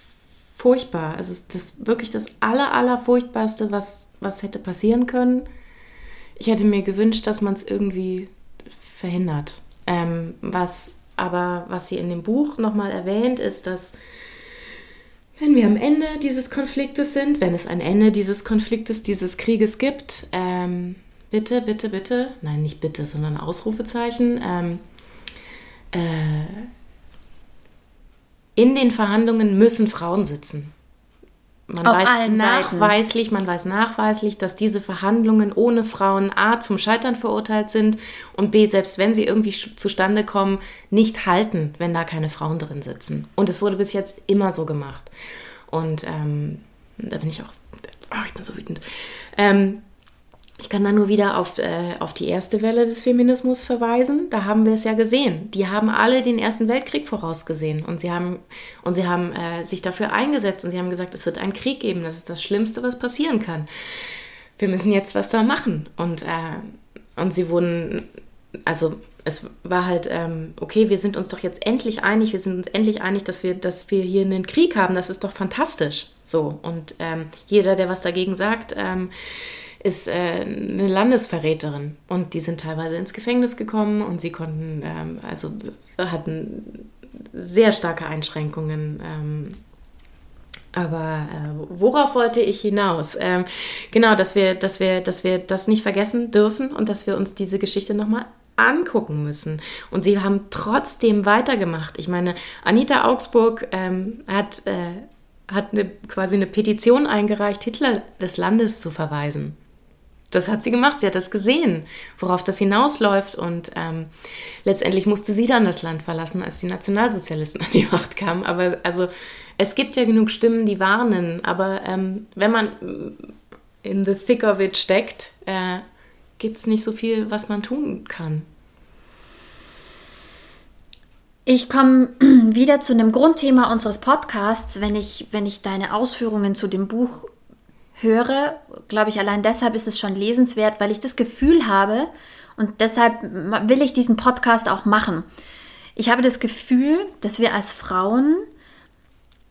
furchtbar. Also das ist wirklich das aller, aller furchtbarste, was, was hätte passieren können. Ich hätte mir gewünscht, dass man es irgendwie verhindert. Ähm, was aber, was sie in dem Buch nochmal erwähnt, ist, dass wenn wir am Ende dieses Konfliktes sind, wenn es ein Ende dieses Konfliktes, dieses Krieges gibt, ähm, bitte, bitte, bitte, nein, nicht bitte, sondern Ausrufezeichen, ähm, äh, in den Verhandlungen müssen Frauen sitzen. Man Auf weiß nachweislich, man weiß nachweislich, dass diese Verhandlungen ohne Frauen A zum Scheitern verurteilt sind und B, selbst wenn sie irgendwie zustande kommen, nicht halten, wenn da keine Frauen drin sitzen. Und es wurde bis jetzt immer so gemacht. Und ähm, da bin ich auch, ach, ich bin so wütend. Ähm, ich kann da nur wieder auf, äh, auf die erste Welle des Feminismus verweisen. Da haben wir es ja gesehen. Die haben alle den Ersten Weltkrieg vorausgesehen und sie haben, und sie haben äh, sich dafür eingesetzt und sie haben gesagt, es wird einen Krieg geben. Das ist das Schlimmste, was passieren kann. Wir müssen jetzt was da machen. Und, äh, und sie wurden, also es war halt, ähm, okay, wir sind uns doch jetzt endlich einig, wir sind uns endlich einig, dass wir, dass wir hier einen Krieg haben. Das ist doch fantastisch. So. Und ähm, jeder, der was dagegen sagt, ähm, ist äh, eine Landesverräterin und die sind teilweise ins Gefängnis gekommen und sie konnten, ähm, also hatten sehr starke Einschränkungen. Ähm, aber äh, worauf wollte ich hinaus? Ähm, genau, dass wir, dass wir, dass wir das nicht vergessen dürfen und dass wir uns diese Geschichte nochmal angucken müssen. Und sie haben trotzdem weitergemacht. Ich meine, Anita Augsburg ähm, hat, äh, hat eine, quasi eine Petition eingereicht, Hitler des Landes zu verweisen. Das hat sie gemacht, sie hat das gesehen, worauf das hinausläuft. Und ähm, letztendlich musste sie dann das Land verlassen, als die Nationalsozialisten an die Macht kamen. Aber also es gibt ja genug Stimmen, die warnen. Aber ähm, wenn man in the thick of it steckt, äh, gibt es nicht so viel, was man tun kann. Ich komme wieder zu einem Grundthema unseres Podcasts, wenn ich, wenn ich deine Ausführungen zu dem Buch höre, glaube ich, allein deshalb ist es schon lesenswert, weil ich das Gefühl habe, und deshalb will ich diesen Podcast auch machen. Ich habe das Gefühl, dass wir als Frauen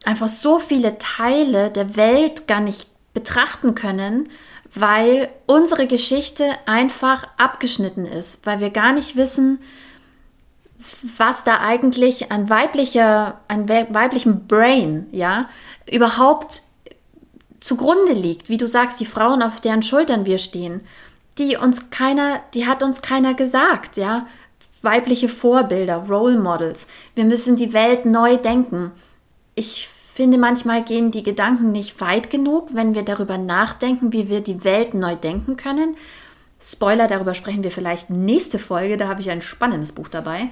einfach so viele Teile der Welt gar nicht betrachten können, weil unsere Geschichte einfach abgeschnitten ist, weil wir gar nicht wissen, was da eigentlich an weiblicher, an weiblichem Brain, ja, überhaupt zugrunde liegt, wie du sagst, die Frauen, auf deren Schultern wir stehen, die uns keiner, die hat uns keiner gesagt, ja. Weibliche Vorbilder, Role Models. Wir müssen die Welt neu denken. Ich finde, manchmal gehen die Gedanken nicht weit genug, wenn wir darüber nachdenken, wie wir die Welt neu denken können. Spoiler, darüber sprechen wir vielleicht nächste Folge, da habe ich ein spannendes Buch dabei.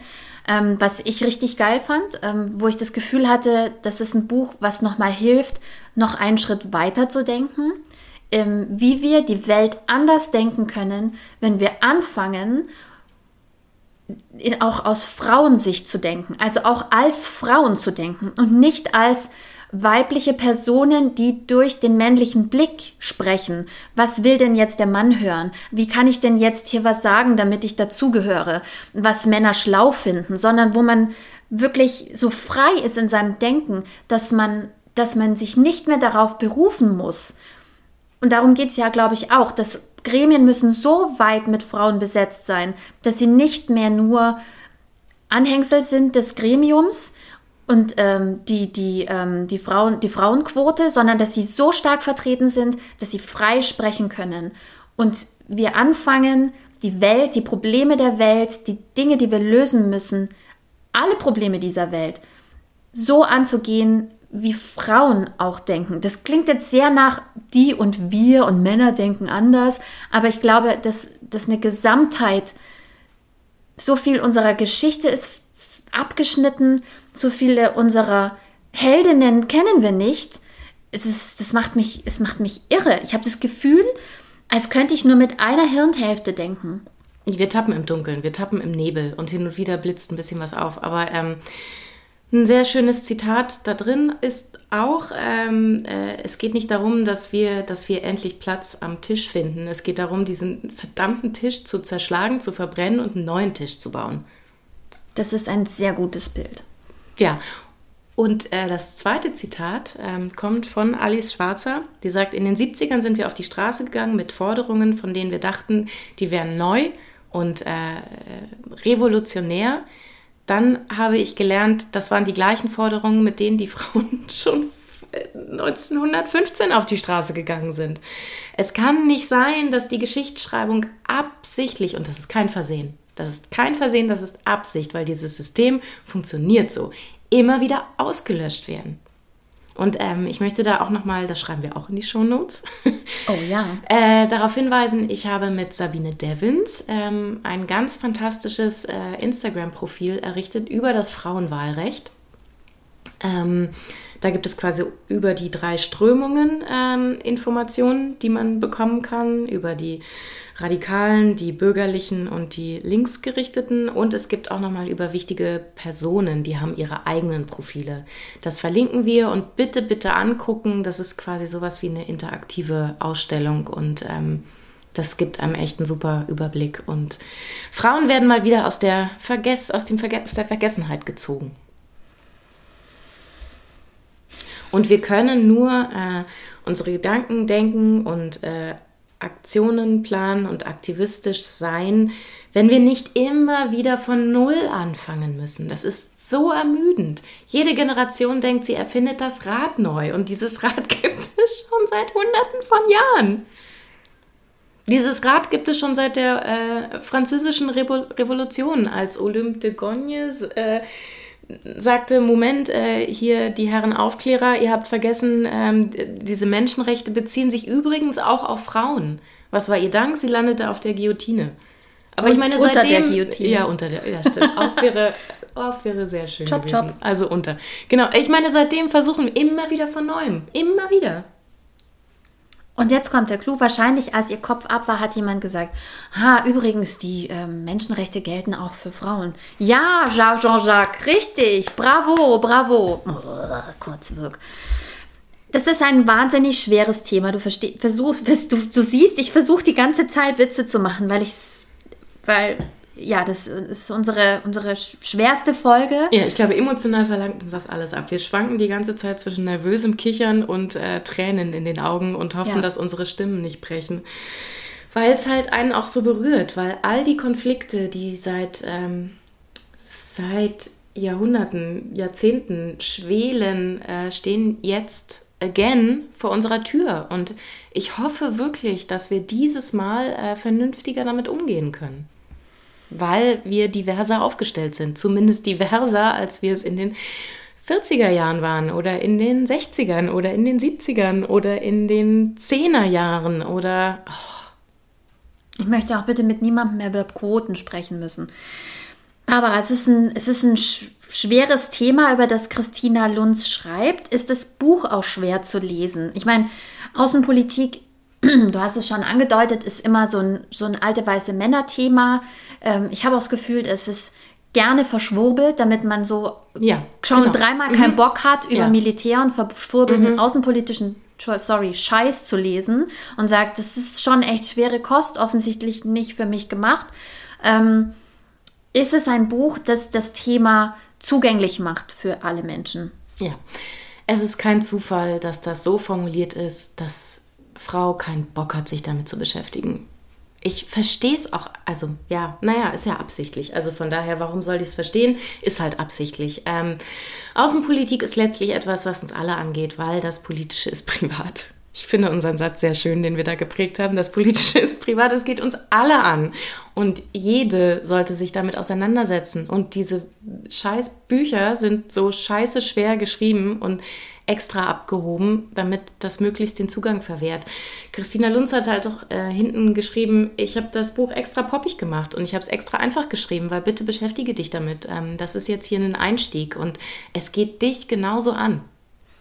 Ähm, was ich richtig geil fand, ähm, wo ich das Gefühl hatte, das ist ein Buch, was nochmal hilft, noch einen Schritt weiter zu denken, ähm, wie wir die Welt anders denken können, wenn wir anfangen, auch aus Frauensicht zu denken, also auch als Frauen zu denken und nicht als weibliche Personen, die durch den männlichen Blick sprechen. Was will denn jetzt der Mann hören? Wie kann ich denn jetzt hier was sagen, damit ich dazugehöre? Was Männer schlau finden, sondern wo man wirklich so frei ist in seinem Denken, dass man, dass man sich nicht mehr darauf berufen muss. Und darum geht es ja, glaube ich, auch, dass Gremien müssen so weit mit Frauen besetzt sein, dass sie nicht mehr nur Anhängsel sind des Gremiums und ähm, die, die, ähm, die, Frauen, die Frauenquote, sondern dass sie so stark vertreten sind, dass sie frei sprechen können. Und wir anfangen, die Welt, die Probleme der Welt, die Dinge, die wir lösen müssen, alle Probleme dieser Welt so anzugehen, wie Frauen auch denken. Das klingt jetzt sehr nach die und wir und Männer denken anders, aber ich glaube, dass, dass eine Gesamtheit, so viel unserer Geschichte ist abgeschnitten, so viele unserer Heldinnen kennen wir nicht. Es ist, das macht mich, es macht mich irre. Ich habe das Gefühl, als könnte ich nur mit einer Hirnhälfte denken. Wir tappen im Dunkeln, wir tappen im Nebel und hin und wieder blitzt ein bisschen was auf. Aber ähm, ein sehr schönes Zitat da drin ist auch, ähm, äh, es geht nicht darum, dass wir, dass wir endlich Platz am Tisch finden. Es geht darum, diesen verdammten Tisch zu zerschlagen, zu verbrennen und einen neuen Tisch zu bauen. Das ist ein sehr gutes Bild. Ja, Und äh, das zweite Zitat ähm, kommt von Alice Schwarzer. Die sagt, in den 70ern sind wir auf die Straße gegangen mit Forderungen, von denen wir dachten, die wären neu und äh, revolutionär. Dann habe ich gelernt, das waren die gleichen Forderungen, mit denen die Frauen schon 1915 auf die Straße gegangen sind. Es kann nicht sein, dass die Geschichtsschreibung absichtlich, und das ist kein Versehen, das ist kein Versehen, das ist Absicht, weil dieses System funktioniert so, immer wieder ausgelöscht werden. Und ähm, ich möchte da auch nochmal, das schreiben wir auch in die Shownotes, oh ja, äh, darauf hinweisen, ich habe mit Sabine Devins ähm, ein ganz fantastisches äh, Instagram-Profil errichtet über das Frauenwahlrecht. Ähm, da gibt es quasi über die drei Strömungen ähm, Informationen, die man bekommen kann, über die Radikalen, die Bürgerlichen und die Linksgerichteten. Und es gibt auch nochmal über wichtige Personen, die haben ihre eigenen Profile. Das verlinken wir und bitte, bitte angucken. Das ist quasi sowas wie eine interaktive Ausstellung und ähm, das gibt einem echt einen super Überblick. Und Frauen werden mal wieder aus der, Vergess aus dem Verge aus der Vergessenheit gezogen. Und wir können nur äh, unsere Gedanken denken und äh, Aktionen planen und aktivistisch sein, wenn wir nicht immer wieder von Null anfangen müssen. Das ist so ermüdend. Jede Generation denkt, sie erfindet das Rad neu und dieses Rad gibt es schon seit Hunderten von Jahren. Dieses Rad gibt es schon seit der äh, französischen Revolution, als Olympe de Gognes äh, sagte, Moment, äh, hier die Herren Aufklärer, ihr habt vergessen, ähm, diese Menschenrechte beziehen sich übrigens auch auf Frauen. Was war ihr Dank? Sie landete auf der Guillotine. Aber Und ich meine, unter seitdem, der Guillotine. Ja, unter der, ja, stimmt. auf wäre, auf wäre sehr schön chop, gewesen. Chop. Also unter. Genau, ich meine, seitdem versuchen wir immer wieder von Neuem. Immer wieder. Und jetzt kommt der Clou. Wahrscheinlich, als ihr Kopf ab war, hat jemand gesagt, ha, übrigens, die äh, Menschenrechte gelten auch für Frauen. Ja, Jean-Jacques, richtig. Bravo, bravo. Oh, Kurzwirk. Das ist ein wahnsinnig schweres Thema. Du versuchst, du, du siehst, ich versuche die ganze Zeit Witze zu machen, weil ich, weil ja, das ist unsere, unsere schwerste Folge. Ja, ich glaube, emotional verlangt uns das alles ab. Wir schwanken die ganze Zeit zwischen nervösem Kichern und äh, Tränen in den Augen und hoffen, ja. dass unsere Stimmen nicht brechen. Weil es halt einen auch so berührt, weil all die Konflikte, die seit, ähm, seit Jahrhunderten, Jahrzehnten schwelen, äh, stehen jetzt again vor unserer Tür. Und ich hoffe wirklich, dass wir dieses Mal äh, vernünftiger damit umgehen können weil wir diverser aufgestellt sind. Zumindest diverser, als wir es in den 40er Jahren waren oder in den 60ern oder in den 70ern oder in den 10er Jahren oder. Oh. Ich möchte auch bitte mit niemandem mehr über Quoten sprechen müssen. Aber es ist ein, es ist ein schweres Thema, über das Christina Lunz schreibt. Ist das Buch auch schwer zu lesen? Ich meine, Außenpolitik du hast es schon angedeutet, ist immer so ein, so ein alte weiße Männer-Thema. Ähm, ich habe auch das Gefühl, es ist gerne verschwurbelt, damit man so ja, schon genau. dreimal mhm. keinen Bock hat, über ja. Militär und verschwurbelten mhm. außenpolitischen sorry, Scheiß zu lesen und sagt, das ist schon echt schwere Kost, offensichtlich nicht für mich gemacht. Ähm, ist es ein Buch, das das Thema zugänglich macht für alle Menschen? Ja, es ist kein Zufall, dass das so formuliert ist, dass Frau keinen Bock hat, sich damit zu beschäftigen. Ich verstehe es auch, also ja, naja, ist ja absichtlich. Also von daher, warum soll ich es verstehen? Ist halt absichtlich. Ähm, Außenpolitik ist letztlich etwas, was uns alle angeht, weil das Politische ist privat. Ich finde unseren Satz sehr schön, den wir da geprägt haben. Das Politische ist privat, es geht uns alle an. Und jede sollte sich damit auseinandersetzen. Und diese scheiß Bücher sind so scheiße schwer geschrieben und extra abgehoben, damit das möglichst den Zugang verwehrt. Christina Lunz hat halt auch äh, hinten geschrieben, ich habe das Buch extra poppig gemacht und ich habe es extra einfach geschrieben, weil bitte beschäftige dich damit. Ähm, das ist jetzt hier ein Einstieg und es geht dich genauso an.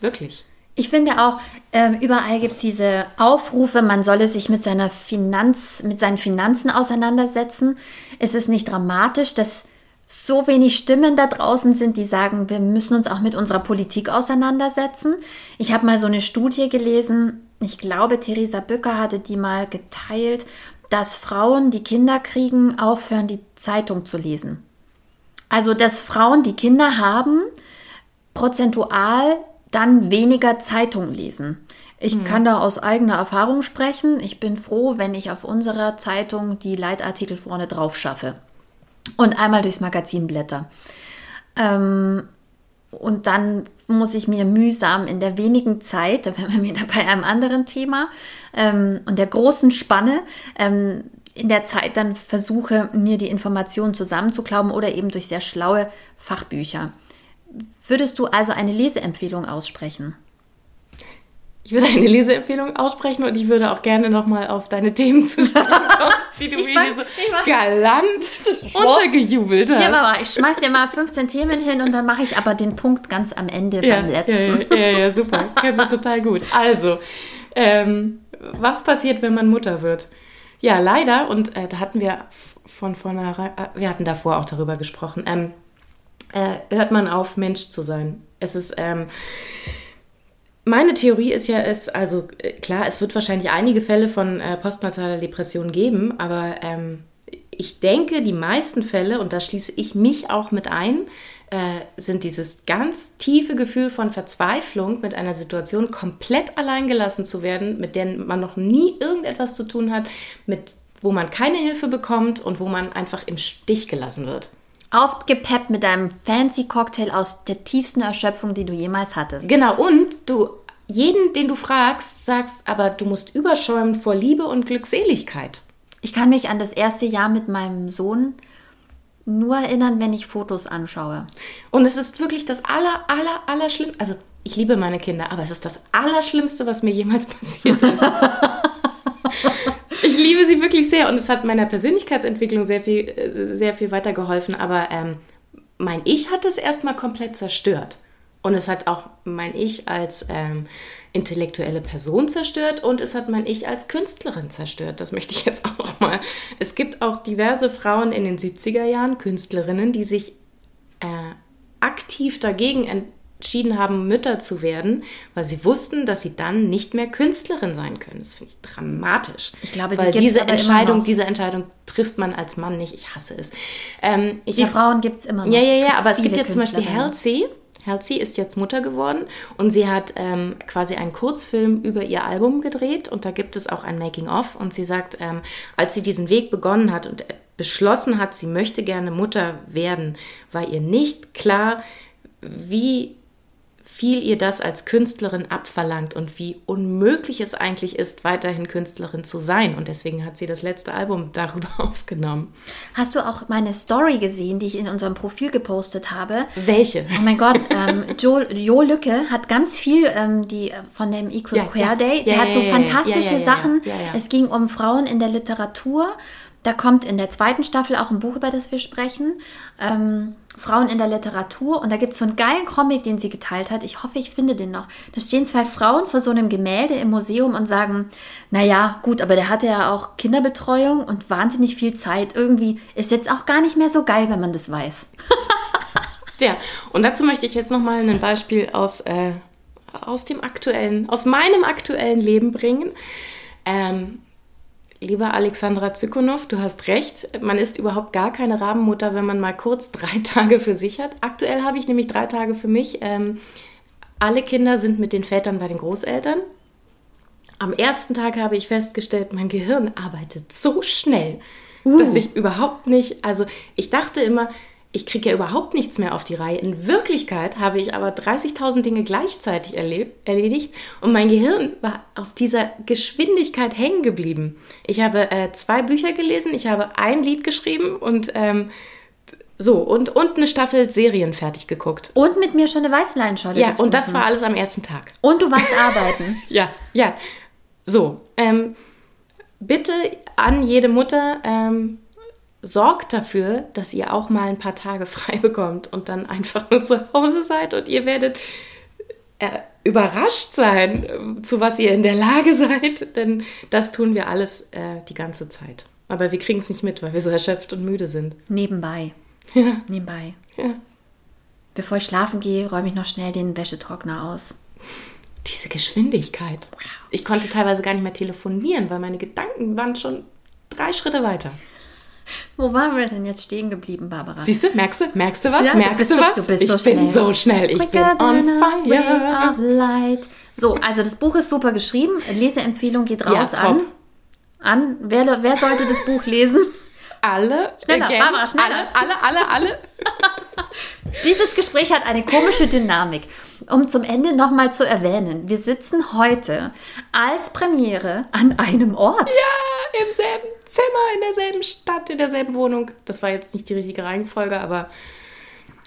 Wirklich. Ich finde auch, äh, überall gibt es diese Aufrufe, man solle sich mit, seiner Finanz, mit seinen Finanzen auseinandersetzen. Es ist nicht dramatisch, dass so wenig Stimmen da draußen sind, die sagen, wir müssen uns auch mit unserer Politik auseinandersetzen. Ich habe mal so eine Studie gelesen, ich glaube, Theresa Bücker hatte die mal geteilt, dass Frauen, die Kinder kriegen, aufhören, die Zeitung zu lesen. Also, dass Frauen, die Kinder haben, prozentual dann weniger Zeitung lesen. Ich Hm. kann da aus eigener Erfahrung sprechen. Ich bin froh, wenn ich auf unserer Zeitung die Leitartikel vorne drauf schaffe und einmal durchs Magazin blätter. Ähm, und dann muss ich mir mühsam in der wenigen Zeit, da wären wir wieder bei einem anderen Thema, ähm, und der großen Spanne, ähm, in der Zeit dann versuche, mir die Informationen zusammenzuklauben oder eben durch sehr schlaue Fachbücher. Würdest du also eine Leseempfehlung aussprechen? Ich würde eine Leseempfehlung aussprechen und ich würde auch gerne nochmal auf deine Themen zu sprechen kommen, die du mir so galant untergejubelt hast. Ja, Mama, ich schmeiß dir mal 15 Themen hin und dann mache ich aber den Punkt ganz am Ende ja, beim letzten. Ja, ja, ja, super. Kannst du total gut. Also, ähm, was passiert, wenn man Mutter wird? Ja, leider, und äh, da hatten wir von vornherein, äh, wir hatten davor auch darüber gesprochen, ähm, äh, hört man auf, Mensch zu sein. Es ist, ähm, meine Theorie ist ja, es, also äh, klar, es wird wahrscheinlich einige Fälle von äh, postnataler Depression geben, aber ähm, ich denke, die meisten Fälle, und da schließe ich mich auch mit ein, äh, sind dieses ganz tiefe Gefühl von Verzweiflung mit einer Situation komplett alleingelassen zu werden, mit der man noch nie irgendetwas zu tun hat, mit wo man keine Hilfe bekommt und wo man einfach im Stich gelassen wird. Aufgepeppt mit einem fancy Cocktail aus der tiefsten Erschöpfung, die du jemals hattest. Genau, und du, jeden, den du fragst, sagst, aber du musst überschäumen vor Liebe und Glückseligkeit. Ich kann mich an das erste Jahr mit meinem Sohn nur erinnern, wenn ich Fotos anschaue. Und es ist wirklich das aller, aller, aller schlimm. Also ich liebe meine Kinder, aber es ist das Allerschlimmste, was mir jemals passiert ist. ich liebe sie wirklich sehr und es hat meiner Persönlichkeitsentwicklung sehr viel, sehr viel weitergeholfen. Aber ähm, mein Ich hat es erstmal komplett zerstört. Und es hat auch mein Ich als ähm, intellektuelle Person zerstört und es hat mein Ich als Künstlerin zerstört. Das möchte ich jetzt auch mal. Es gibt auch diverse Frauen in den 70er Jahren, Künstlerinnen, die sich äh, aktiv dagegen entschieden haben, Mütter zu werden, weil sie wussten, dass sie dann nicht mehr Künstlerin sein können. Das finde ich dramatisch. Ich glaube, die weil diese Entscheidung, diese Entscheidung trifft man als Mann nicht. Ich hasse es. Ähm, ich Die hab- Frauen gibt es immer noch. ja, ja, ja, aber es gibt jetzt zum Beispiel. Halsey. Halsey ist jetzt Mutter geworden und sie hat ähm, quasi einen Kurzfilm über ihr Album gedreht und da gibt es auch ein Making-of und sie sagt, ähm, als sie diesen Weg begonnen hat und äh, beschlossen hat, sie möchte gerne Mutter werden, war ihr nicht klar, wie viel ihr das als Künstlerin abverlangt und wie unmöglich es eigentlich ist, weiterhin Künstlerin zu sein. Und deswegen hat sie das letzte Album darüber aufgenommen. Hast du auch meine Story gesehen, die ich in unserem Profil gepostet habe? Welche? Oh mein Gott, ähm, Jo, jo Lücke hat ganz viel ähm, die, äh, von dem Equal Ja, Queer ja. Day. Die Ja, hat so fantastische Sachen. Es ging um Frauen in der Literatur. Da kommt in der zweiten Staffel auch ein Buch, über das wir sprechen. Ähm, Frauen in der Literatur. Und da gibt es so einen geilen Comic, den sie geteilt hat. Ich hoffe, ich finde den noch. Da stehen zwei Frauen vor so einem Gemälde im Museum und sagen, naja, gut, aber der hatte ja auch Kinderbetreuung und wahnsinnig viel Zeit. Irgendwie ist jetzt auch gar nicht mehr so geil, wenn man das weiß. Ja, und dazu möchte ich jetzt nochmal ein Beispiel aus, äh, aus dem aktuellen, aus meinem aktuellen Leben bringen. Ähm, lieber Alexandra Zykonow, du hast recht, man ist überhaupt gar keine Rabenmutter, wenn man mal kurz drei Tage für sich hat. Aktuell habe ich nämlich drei Tage für mich. Ähm, alle Kinder sind mit den Vätern bei den Großeltern. Am ersten Tag habe ich festgestellt, mein Gehirn arbeitet so schnell, dass ich überhaupt nicht, also ich dachte immer, ich kriege ja überhaupt nichts mehr auf die Reihe. In Wirklichkeit habe ich aber 30.000 Dinge gleichzeitig erleb- erledigt und mein Gehirn war auf dieser Geschwindigkeit hängen geblieben. Ich habe äh, zwei Bücher gelesen, ich habe ein Lied geschrieben und ähm, so und, und eine Staffel Serien fertig geguckt. Und mit mir schon eine Weißleinschale. Ja, und das war alles am ersten Tag. Und du warst arbeiten. Ja, ja. So, ähm, bitte an jede Mutter, ähm, sorgt dafür, dass ihr auch mal ein paar Tage frei bekommt und dann einfach nur zu Hause seid und ihr werdet äh, überrascht sein, äh, zu was ihr in der Lage seid, denn das tun wir alles äh, die ganze Zeit. Aber wir kriegen es nicht mit, weil wir so erschöpft und müde sind. Nebenbei. Ja. Nebenbei. Ja. Bevor ich schlafen gehe, räume ich noch schnell den Wäschetrockner aus. Diese Geschwindigkeit. Ich konnte teilweise gar nicht mehr telefonieren, weil meine Gedanken waren schon drei Schritte weiter. Wo waren wir denn jetzt stehen geblieben, Barbara? Siehst du, merkst du, merkst du was? Ja, du merkst du so- was? du bist ich so bin schnell. so schnell. Ich bin Quicker on a ray fire. light. So, also das Buch ist super geschrieben. Leseempfehlung geht raus Ja, an. An. Wer, wer sollte das Buch lesen? Alle, Schneller, again, Barbara, schneller. alle, alle, alle, alle. Dieses Gespräch hat eine komische Dynamik. Um zum Ende nochmal zu erwähnen, wir sitzen heute als Premiere an einem Ort. Ja, im selben Zimmer, in derselben Stadt, in derselben Wohnung. Das war jetzt nicht die richtige Reihenfolge, aber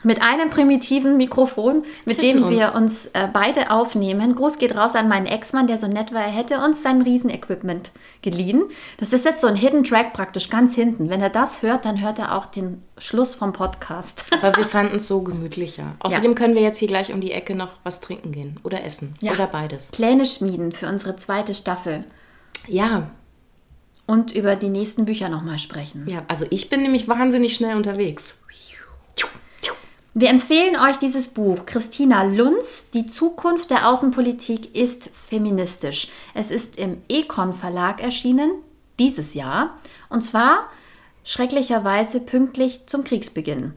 Mit einem primitiven Mikrofon, mit Zwischen dem wir uns. uns äh, beide aufnehmen. Gruß geht raus an meinen Ex-Mann, der so nett war, er hätte uns sein Riesenequipment geliehen. Das ist jetzt so ein Hidden Track praktisch ganz hinten. Wenn er das hört, dann hört er auch den Schluss vom Podcast. Aber wir fanden es so gemütlicher. Außerdem können wir jetzt hier gleich um die Ecke noch was trinken gehen. Oder essen. Ja. Oder beides. Pläne schmieden für unsere zweite Staffel Ja. und über die nächsten Bücher nochmal sprechen. Ja, also ich bin nämlich wahnsinnig schnell unterwegs. Wir empfehlen euch dieses Buch. Christina Lunz, Die Zukunft der Außenpolitik ist feministisch. Es ist im Econ Verlag erschienen, dieses Jahr. Und zwar schrecklicherweise pünktlich zum Kriegsbeginn.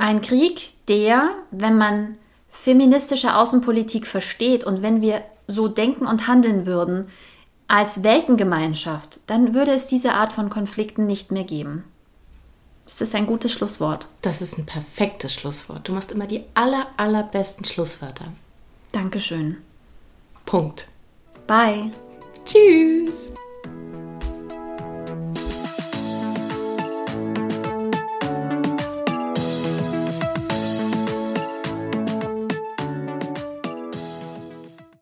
Ein Krieg, der, wenn man feministische Außenpolitik versteht und wenn wir so denken und handeln würden, als Weltengemeinschaft, dann würde es diese Art von Konflikten nicht mehr geben. Ist das ein gutes Schlusswort? Das ist ein perfektes Schlusswort. Du machst immer die aller, allerbesten Schlusswörter. Dankeschön. Punkt. Bye. Tschüss.